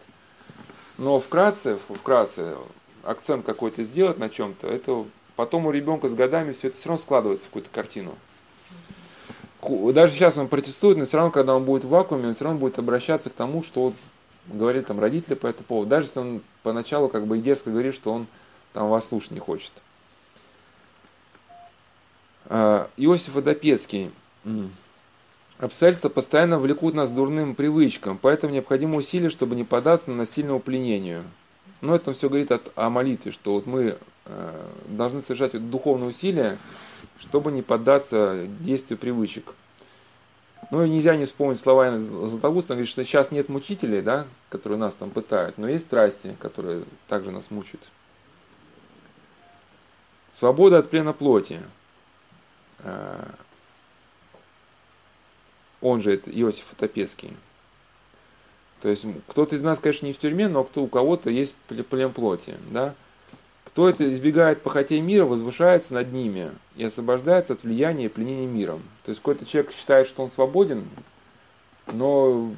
Но вкратце, вкратце, акцент какой-то сделать на чем-то, это потом у ребенка с годами все это все равно складывается в какую-то картину даже сейчас он протестует, но все равно, когда он будет в вакууме, он все равно будет обращаться к тому, что говорит там родители по этому поводу. Даже если он поначалу как бы и дерзко говорит, что он там вас слушать не хочет. А, Иосиф Водопецкий. Обстоятельства постоянно влекут нас к дурным привычкам, поэтому необходимо усилие, чтобы не податься на насильному пленению. Но это все говорит от, о молитве, что вот мы э, должны совершать духовные усилия, чтобы не поддаться действию привычек. Ну и нельзя не вспомнить слова Златоуста, он говорит, что сейчас нет мучителей, да, которые нас там пытают, но есть страсти, которые также нас мучают. Свобода от плена плоти. А, он же это Иосиф Отопецкий. То есть кто-то из нас, конечно, не в тюрьме, но кто у кого-то есть плен плоти, да. Кто это избегает похотей мира, возвышается над ними и освобождается от влияния и пленения миром. То есть какой-то человек считает, что он свободен, но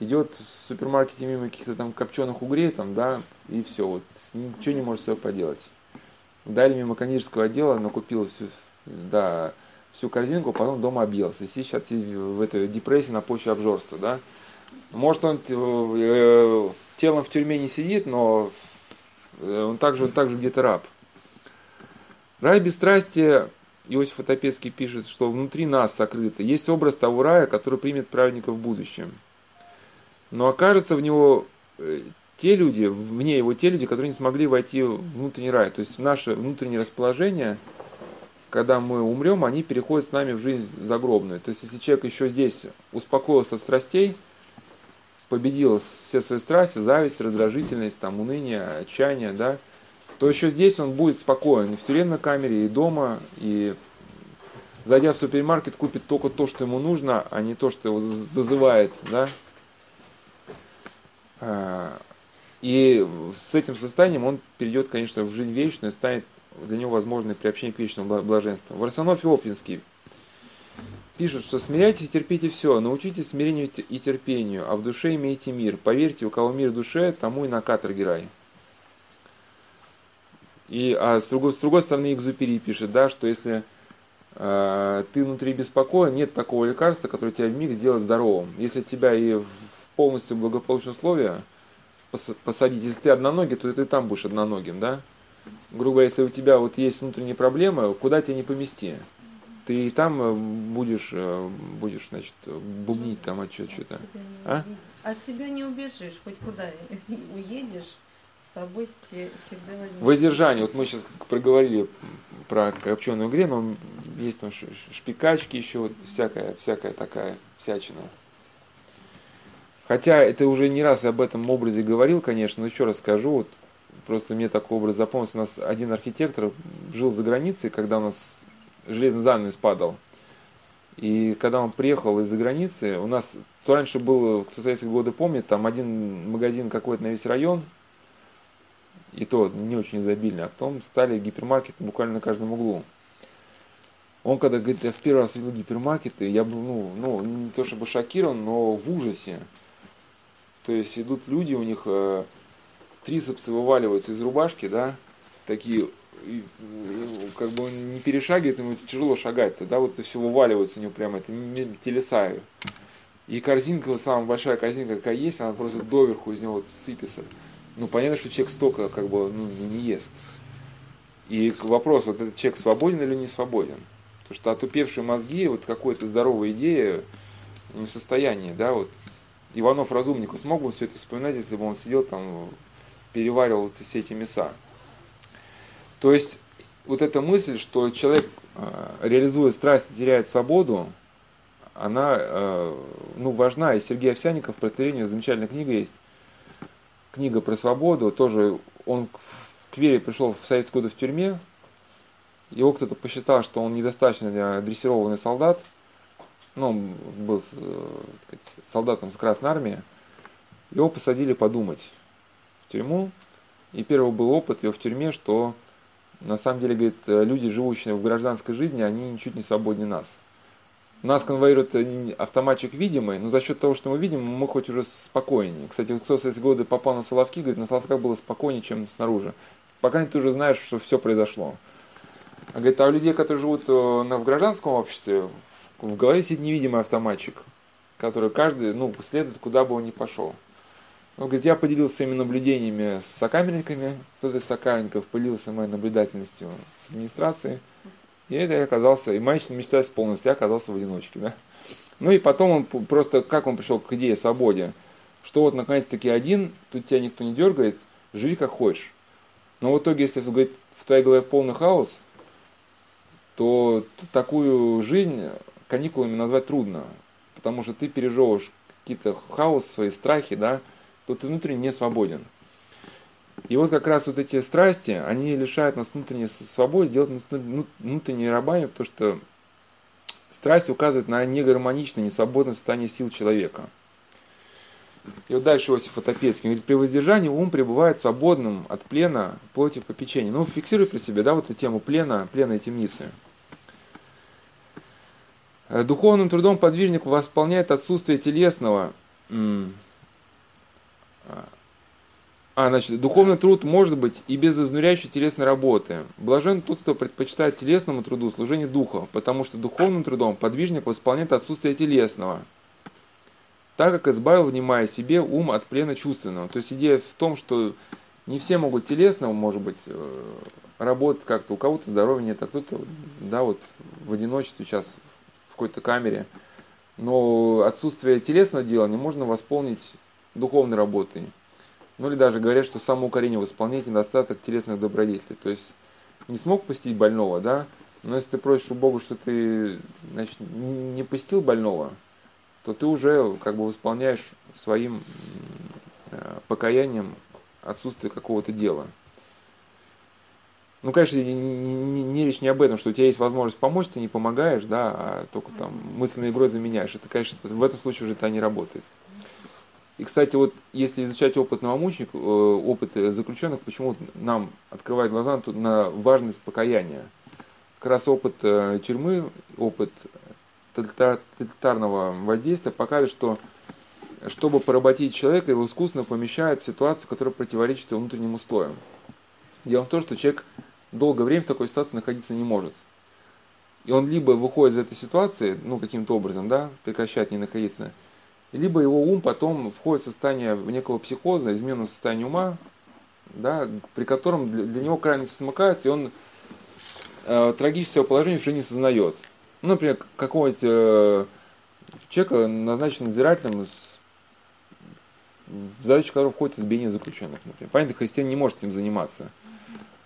идет в супермаркете мимо каких-то там копченых угрей, там, да, и все, вот, ничего не может с собой поделать. Дали мимо кондитерского отдела, накупил всю, да, всю корзинку, потом дома объелся. И сейчас в этой депрессии на почве обжорства, да. Может, он э, телом в тюрьме не сидит, но Э, он также, он также где-то раб. Рай бесстрастия, Иосиф Отопецкий пишет, что внутри нас сокрыто. Есть образ того рая, который примет праведника в будущем. Но окажется в него э, те люди, вне его те люди, которые не смогли войти в внутренний рай. То есть наше внутреннее расположение, когда мы умрем, они переходят с нами в жизнь загробную. То есть если человек еще здесь успокоился от страстей, победил все свои страсти, зависть, раздражительность, там, уныние, отчаяние, да, то еще здесь он будет спокоен и в тюремной камере, и дома, и зайдя в супермаркет, купит только то, что ему нужно, а не то, что его зазывает, да. А, и с этим состоянием он перейдет, конечно, в жизнь вечную, станет для него возможной приобщение к вечному блаженству. Варсоноф Опинский пишет, что смиряйтесь и терпите все, научитесь смирению и терпению, а в душе имейте мир. Поверьте, у кого мир в душе, тому и на каторге рай. И, а с другой, с другой стороны, Экзупери пишет, да, что если э, ты внутри беспокоен, нет такого лекарства, которое тебя в миг сделает здоровым. Если тебя и в полностью благополучные условия посадить, если ты одноногий, то ты там будешь одноногим, да? Грубо если у тебя вот есть внутренние проблемы, куда тебя не помести? Ты и там э, будешь, э, будешь, значит, бубнить там от что-то. А? От себя не убежишь, хоть куда (laughs) уедешь, с собой всегда возьмешь. Воздержание. Вот мы сейчас проговорили про копченую грень, но есть там шпикачки еще, вот всякая, всякая такая всячина. Хотя это уже не раз об этом образе говорил, конечно, но еще раз скажу, вот просто мне такой образ запомнился. У нас один архитектор жил за границей, когда у нас железный занавес падал. И когда он приехал из-за границы, у нас то раньше был, кто советские годы помнит, там один магазин какой-то на весь район, и то не очень изобильный, а потом стали гипермаркеты буквально на каждом углу. Он когда говорит, я в первый раз видел гипермаркеты, я был, ну, ну, не то чтобы шокирован, но в ужасе. То есть идут люди, у них э, трицепсы вываливаются из рубашки, да, такие, и, как бы он не перешагивает, ему тяжело шагать-то, да, вот это все вываливается у него прямо, это телеса. И корзинка, вот самая большая корзинка, какая есть, она просто доверху из него вот сыпется. Ну, понятно, что человек столько как бы ну, не ест. И вопрос, вот этот человек свободен или не свободен? Потому что отупевшие мозги, вот какой-то здоровая идея, не в да, вот Иванов Разумников смог бы все это вспоминать, если бы он сидел там, переваривал вот все эти мяса. То есть вот эта мысль, что человек, э, реализуя страсть, теряет свободу, она э, ну, важна. И Сергей Овсяников про Терению замечательная книга есть. Книга про свободу. Тоже он к вере пришел в советские годы в тюрьме. Его кто-то посчитал, что он недостаточно дрессированный солдат – ну, он был э, сказать, солдатом с Красной Армии, его посадили подумать в тюрьму. И первый был опыт его в тюрьме, что на самом деле, говорит, э, люди, живущие в гражданской жизни, они ничуть не свободнее нас. Нас конвоирует э, автоматчик видимый, но за счет того, что мы видим, мы хоть уже спокойнее. Кстати, кто с эти годы попал на Соловки, говорит, на Соловках было спокойнее, чем снаружи. Пока ты уже знаешь, что все произошло. А говорит, а у людей, которые живут в гражданском обществе, в голове сидит невидимый автоматчик, который каждый, ну, следует, куда бы он ни пошел. Он говорит, я поделился своими наблюдениями с сокамерниками, кто-то из сокамерников поделился моей наблюдательностью с администрацией, и это я оказался, и моя мечта исполнилась, я оказался в одиночке, да. Ну и потом он просто, как он пришел к идее свободе, что вот наконец-таки один, тут тебя никто не дергает, живи как хочешь. Но в итоге, если говорит, в твоей голове полный хаос, то такую жизнь каникулами назвать трудно, потому что ты переживаешь какие-то хаос, свои страхи, да, то ты внутренне не свободен. И вот как раз вот эти страсти, они лишают нас внутренней свободы, делают нас внутренними рабами, потому что страсть указывает на негармоничное, несвободное состояние сил человека. И вот дальше Иосиф Отопецкий говорит, при воздержании ум пребывает свободным от плена плоти в попечении. Ну, фиксируй при себе, да, вот эту тему плена, плена и темницы. Духовным трудом подвижник восполняет отсутствие телесного. А, значит, духовный труд может быть и без изнуряющей телесной работы. Блажен тот, кто предпочитает телесному труду служение духа, потому что духовным трудом подвижник восполняет отсутствие телесного, так как избавил, внимая себе, ум от плена чувственного. То есть идея в том, что не все могут телесно, может быть, э, работать как-то, у кого-то здоровья нет, а кто-то, да, вот в одиночестве сейчас в какой-то камере. Но отсутствие телесного дела не можно восполнить духовной работой. Ну или даже говорят, что самоукорение восполняет недостаток телесных добродетелей. То есть не смог посетить больного, да, но если ты просишь у Бога, что ты значит, не посетил больного, то ты уже как бы восполняешь своим э, покаянием отсутствие какого-то дела. Ну, конечно, не, не, не речь не об этом, что у тебя есть возможность помочь, ты не помогаешь, да, а только там мысленной игрой заменяешь. Это, конечно, в этом случае уже это не работает. И, кстати, вот если изучать опыт новомучеников, э, опыт заключенных, почему нам открывает глаза на важность покаяния. Как раз опыт э, тюрьмы, опыт тоталитарного воздействия показывает, что чтобы поработить человека, его искусственно помещают в ситуацию, которая противоречит его внутренним устоям. Дело в том, что человек долгое время в такой ситуации находиться не может. И он либо выходит из этой ситуации, ну, каким-то образом, да, прекращает не находиться, либо его ум потом входит в состояние некого психоза, измененного состояния ума, да, при котором для, для него крайности смыкаются, и он э, трагического положения уже не сознает. Ну, например, какого-нибудь э, человека назначен надзирателем, в задачу которого входит избиение заключенных, например. Понятно, христиан не может этим заниматься.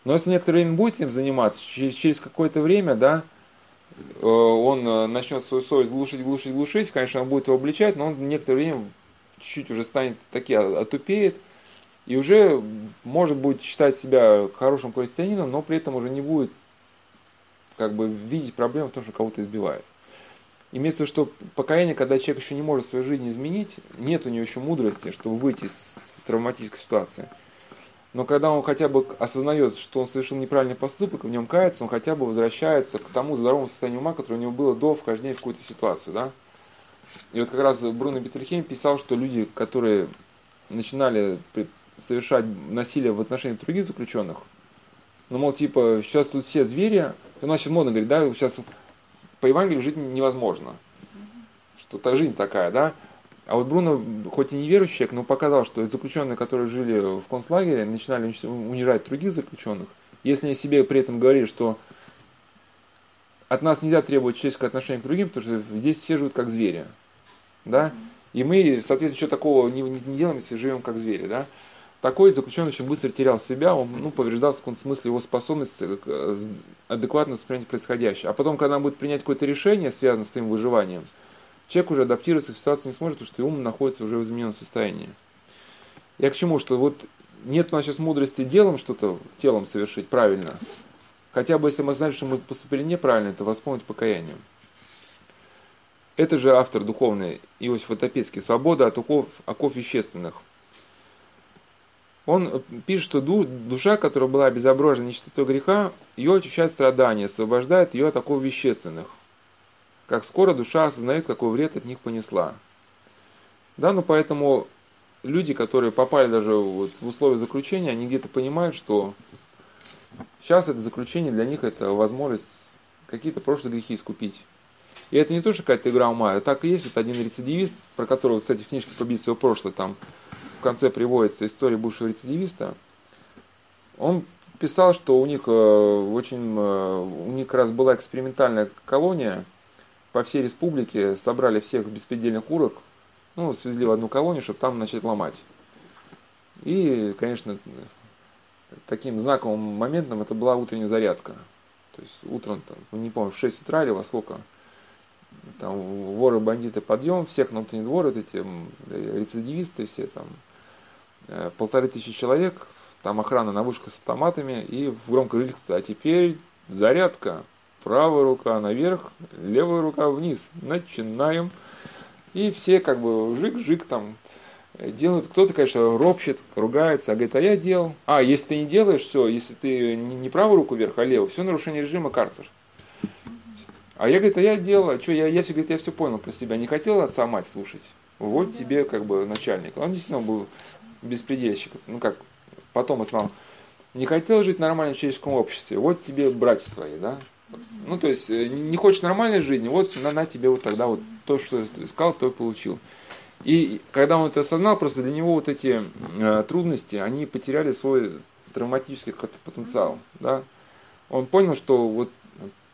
Но если некоторое время будет этим заниматься, через, через какое-то время, да, он э, начнет свою совесть глушить, глушить, глушить, конечно, он будет его обличать, но он некоторое время чуть-чуть уже станет таки отупеет, и уже может будет считать себя хорошим христианином, но при этом уже не будет как бы видеть проблему в том, что кого-то избивает. Имеется в виду, что покаяние, когда человек еще не может свою жизнь изменить, нет у него еще мудрости, чтобы выйти из травматической ситуации. Но когда он хотя бы осознает, что он совершил неправильный поступок, в нем кается, он хотя бы возвращается к тому здоровому состоянию ума, которое у него было до вхождения в какую-то ситуацию. Да? И вот как раз Бруно Бетельхейм писал, что люди, которые начинали совершать насилие в отношении других заключенных. Ну, мол, типа, сейчас тут все звери, у нас сейчас модно говорить, да, сейчас по Евангелию жить невозможно. Что то жизнь такая, да. А вот Бруно, хоть и не верующий человек, но показал, что заключенные, которые жили в концлагере, начинали унижать других заключенных. Если они себе при этом говорили, что от нас нельзя требовать человеческое отношение к другим, потому что здесь все живут как звери. Да? И мы, соответственно, ничего такого не, не делаем, если живем как звери. Да? такой заключенный очень быстро терял себя, он ну, повреждался в каком-то смысле его способность э, адекватно воспринять происходящее. А потом, когда он будет принять какое-то решение, связанное с своим выживанием, человек уже адаптироваться к ситуации не сможет, потому что ум находится уже в измененном состоянии. Я к чему, что вот нет у нас сейчас мудрости делом что-то, телом совершить правильно. Хотя бы если мы знаем, что мы поступили неправильно, это восполнить покаянием. Это же автор духовный Иосиф Отопецкий. Свобода от оков, оков вещественных он пишет, что душа, которая была обезображена нечистотой греха, ее очищает страдания, освобождает ее от такого вещественных. Как скоро душа осознает, какой вред от них понесла. Да, ну поэтому люди, которые попали даже вот в условия заключения, они где-то понимают, что сейчас это заключение для них это возможность какие-то прошлые грехи искупить. И это не то, что какая-то игра ума, а так и есть вот один рецидивист, про которого, кстати, в книжке «Побить свое прошлое» там в конце приводится история бывшего рецидивиста, он писал, что у них э, очень, э, у них как раз была экспериментальная колония по всей республике, собрали всех беспредельных урок, ну, свезли в одну колонию, чтобы там начать ломать. И, конечно, таким знаковым моментом это была утренняя зарядка. То есть утром, там, не помню, в 6 утра или во сколько, там воры, бандиты, подъем, всех на внутренний двор, вот эти рецидивисты все там, Э, полторы тысячи человек, там охрана на вышках с автоматами, и в громкой речи, а теперь зарядка, правая рука наверх, левая рука вниз, начинаем. И все как бы жик-жик там делают. Кто-то, конечно, ропщет, ругается, а говорит, а я делал. А, если ты не делаешь, все, если ты не правую руку вверх, а левую, все нарушение режима, карцер. А я, говорит, а я делал, а что, я, я все, говорит, я все понял про себя, не хотел отца мать слушать. Вот тебе как бы начальник. Он действительно был беспредельщик, ну как, потом сказал, не хотел жить в нормальном человеческом обществе, вот тебе братья твои, да? Ну, то есть, э, не хочешь нормальной жизни, вот на, на тебе вот тогда вот то, что ты искал, то и получил. И когда он это осознал, просто для него вот эти э, трудности, они потеряли свой травматический какой-то потенциал, да? Он понял, что вот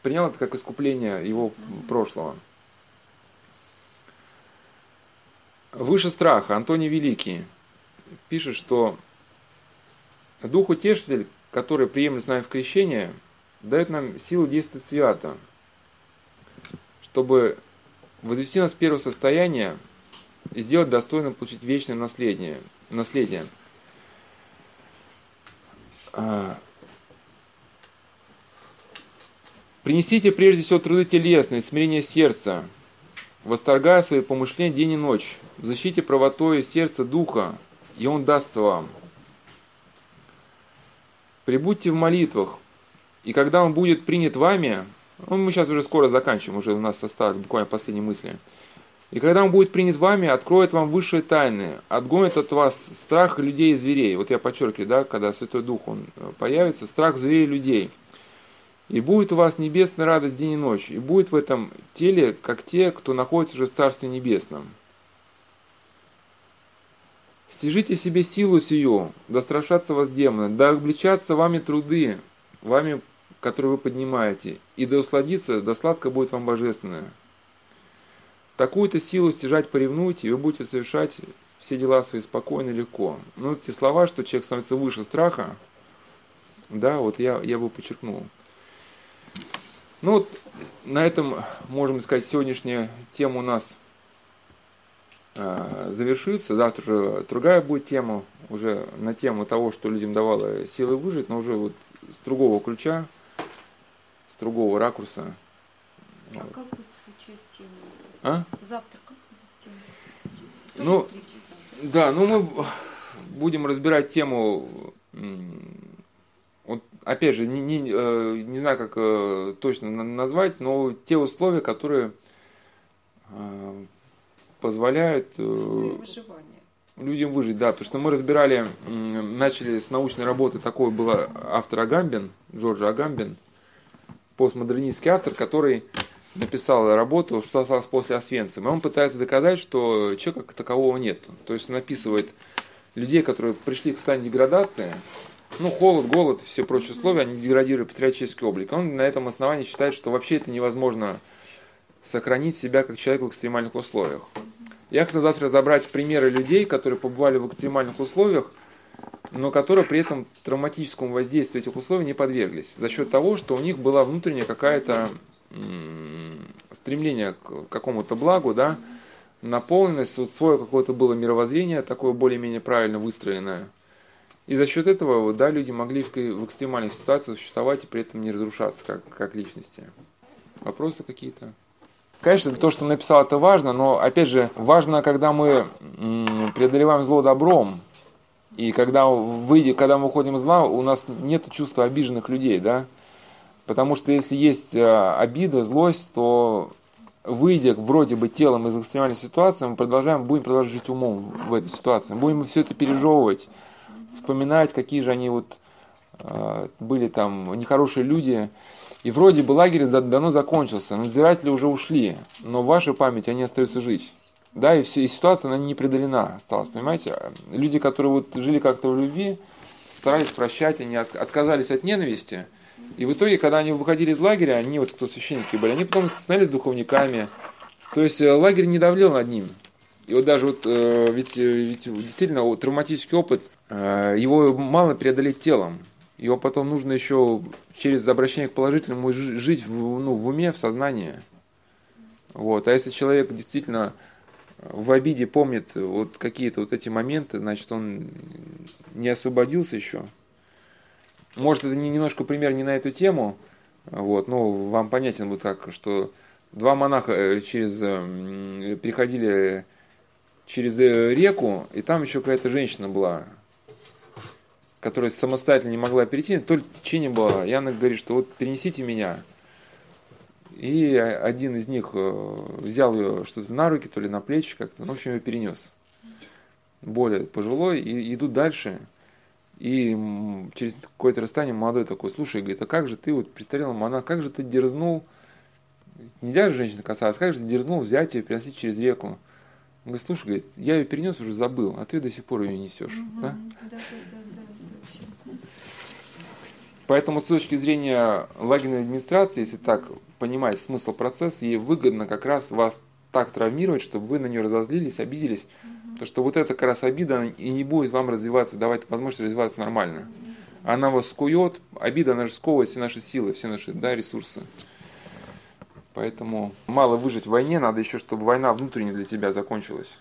принял это как искупление его прошлого. Выше страха, Антоний Великий пишет, что Дух Утешитель, который приемлет с нами в крещение, дает нам силу действовать свято, чтобы возвести нас в первое состояние и сделать достойным получить вечное наследие. наследие. А, Принесите прежде всего труды телесные, смирение сердца, восторгая свои помышления день и ночь, защите правотою сердца духа, и Он даст вам. Прибудьте в молитвах, и когда Он будет принят вами, ну, мы сейчас уже скоро заканчиваем, уже у нас осталось буквально последние мысли. И когда Он будет принят вами, откроет вам высшие тайны, отгонит от вас страх людей и зверей. Вот я подчеркиваю, да, когда Святой Дух Он э, появится, страх зверей и людей. И будет у вас небесная радость день и ночь, и будет в этом теле, как те, кто находится уже в Царстве Небесном. Стяжите себе силу сию, да страшатся вас демоны, да обличатся вами труды, вами который вы поднимаете, и да усладится, да сладко будет вам божественное. Такую-то силу стяжать поревнуйте, и вы будете совершать все дела свои спокойно и легко. Ну, эти слова, что человек становится выше страха, да, вот я, я бы подчеркнул. Ну вот на этом, можем сказать, сегодняшняя тема у нас э, завершится. Завтра же другая будет тема, уже на тему того, что людям давало силы выжить, но уже вот с другого ключа, другого ракурса. А вот. как будет звучать тема? А? Завтра как будет тема? ну, да, ну мы будем разбирать тему вот, опять же, не, не, э, не знаю, как э, точно назвать, но те условия, которые э, позволяют людям выжить, да, потому что мы разбирали, начали с научной работы, такой был автор Агамбин, Джордж Агамбин, постмодернистский автор, который написал работу «Что осталось после Освенцима». Он пытается доказать, что человека как такового нет. То есть он описывает людей, которые пришли к состоянию деградации, ну, холод, голод, все прочие условия, они деградируют патриотический облик. Он на этом основании считает, что вообще это невозможно сохранить себя как человека в экстремальных условиях. Я хочу завтра разобрать примеры людей, которые побывали в экстремальных условиях, но которые при этом травматическому воздействию этих условий не подверглись. За счет того, что у них была внутренняя какая-то стремление к какому-то благу, да, наполненность, вот свое какое-то было мировоззрение, такое более-менее правильно выстроенное – и за счет этого, да, люди могли в, в экстремальных ситуациях существовать и при этом не разрушаться как, как личности. Вопросы какие-то? Конечно, то, что написал, это важно, но, опять же, важно, когда мы преодолеваем зло добром, и когда, выйдя, когда мы уходим из зла, у нас нет чувства обиженных людей, да? Потому что если есть э, обида, злость, то выйдя вроде бы телом из экстремальной ситуации, мы продолжаем, будем продолжать жить умом в этой ситуации. Будем все это пережевывать, вспоминать, какие же они вот э, были там нехорошие люди. И вроде бы лагерь давно закончился, надзиратели уже ушли, но в вашей памяти они остаются жить. Да, и, все, и ситуация, она не преодолена осталась, понимаете? Люди, которые вот жили как-то в любви, старались прощать, они от, отказались от ненависти. И в итоге, когда они выходили из лагеря, они, вот кто священники были, они потом становились духовниками. То есть э, лагерь не давлел над ним. И вот даже вот, э, ведь, э, ведь действительно травматический опыт его мало преодолеть телом. Его потом нужно еще через обращение к положительному жить в, ну, в уме, в сознании. Вот. А если человек действительно в обиде помнит вот какие-то вот эти моменты, значит, он не освободился еще. Может, это немножко пример не на эту тему, вот, но вам понятен вот так, что два монаха э, через, приходили через э, реку, и там еще какая-то женщина была, которая самостоятельно не могла перейти, только течение было. Яна говорит, что вот перенесите меня. И один из них э, взял ее что-то на руки, то ли на плечи как-то, ну, в общем, ее перенес. Более пожилой, и идут дальше. И через какое-то расстояние молодой такой, слушай, говорит, а как же ты, вот престарелый монах, как же ты дерзнул, нельзя же женщина касаться, как же ты дерзнул взять ее и переносить через реку? Он говорит, слушай, говорит, я ее перенес, уже забыл, а ты до сих пор ее несешь. Угу, да? Да, да, да, Поэтому с точки зрения лагерной администрации, если так понимать смысл процесса, ей выгодно как раз вас так травмировать, чтобы вы на нее разозлились, обиделись, mm-hmm. потому что вот эта как раз обида и не будет вам развиваться, давать возможность развиваться нормально. Mm-hmm. Она вас скует, обида, она же сковывает все наши силы, все наши да, ресурсы. Поэтому мало выжить в войне, надо еще, чтобы война внутренне для тебя закончилась.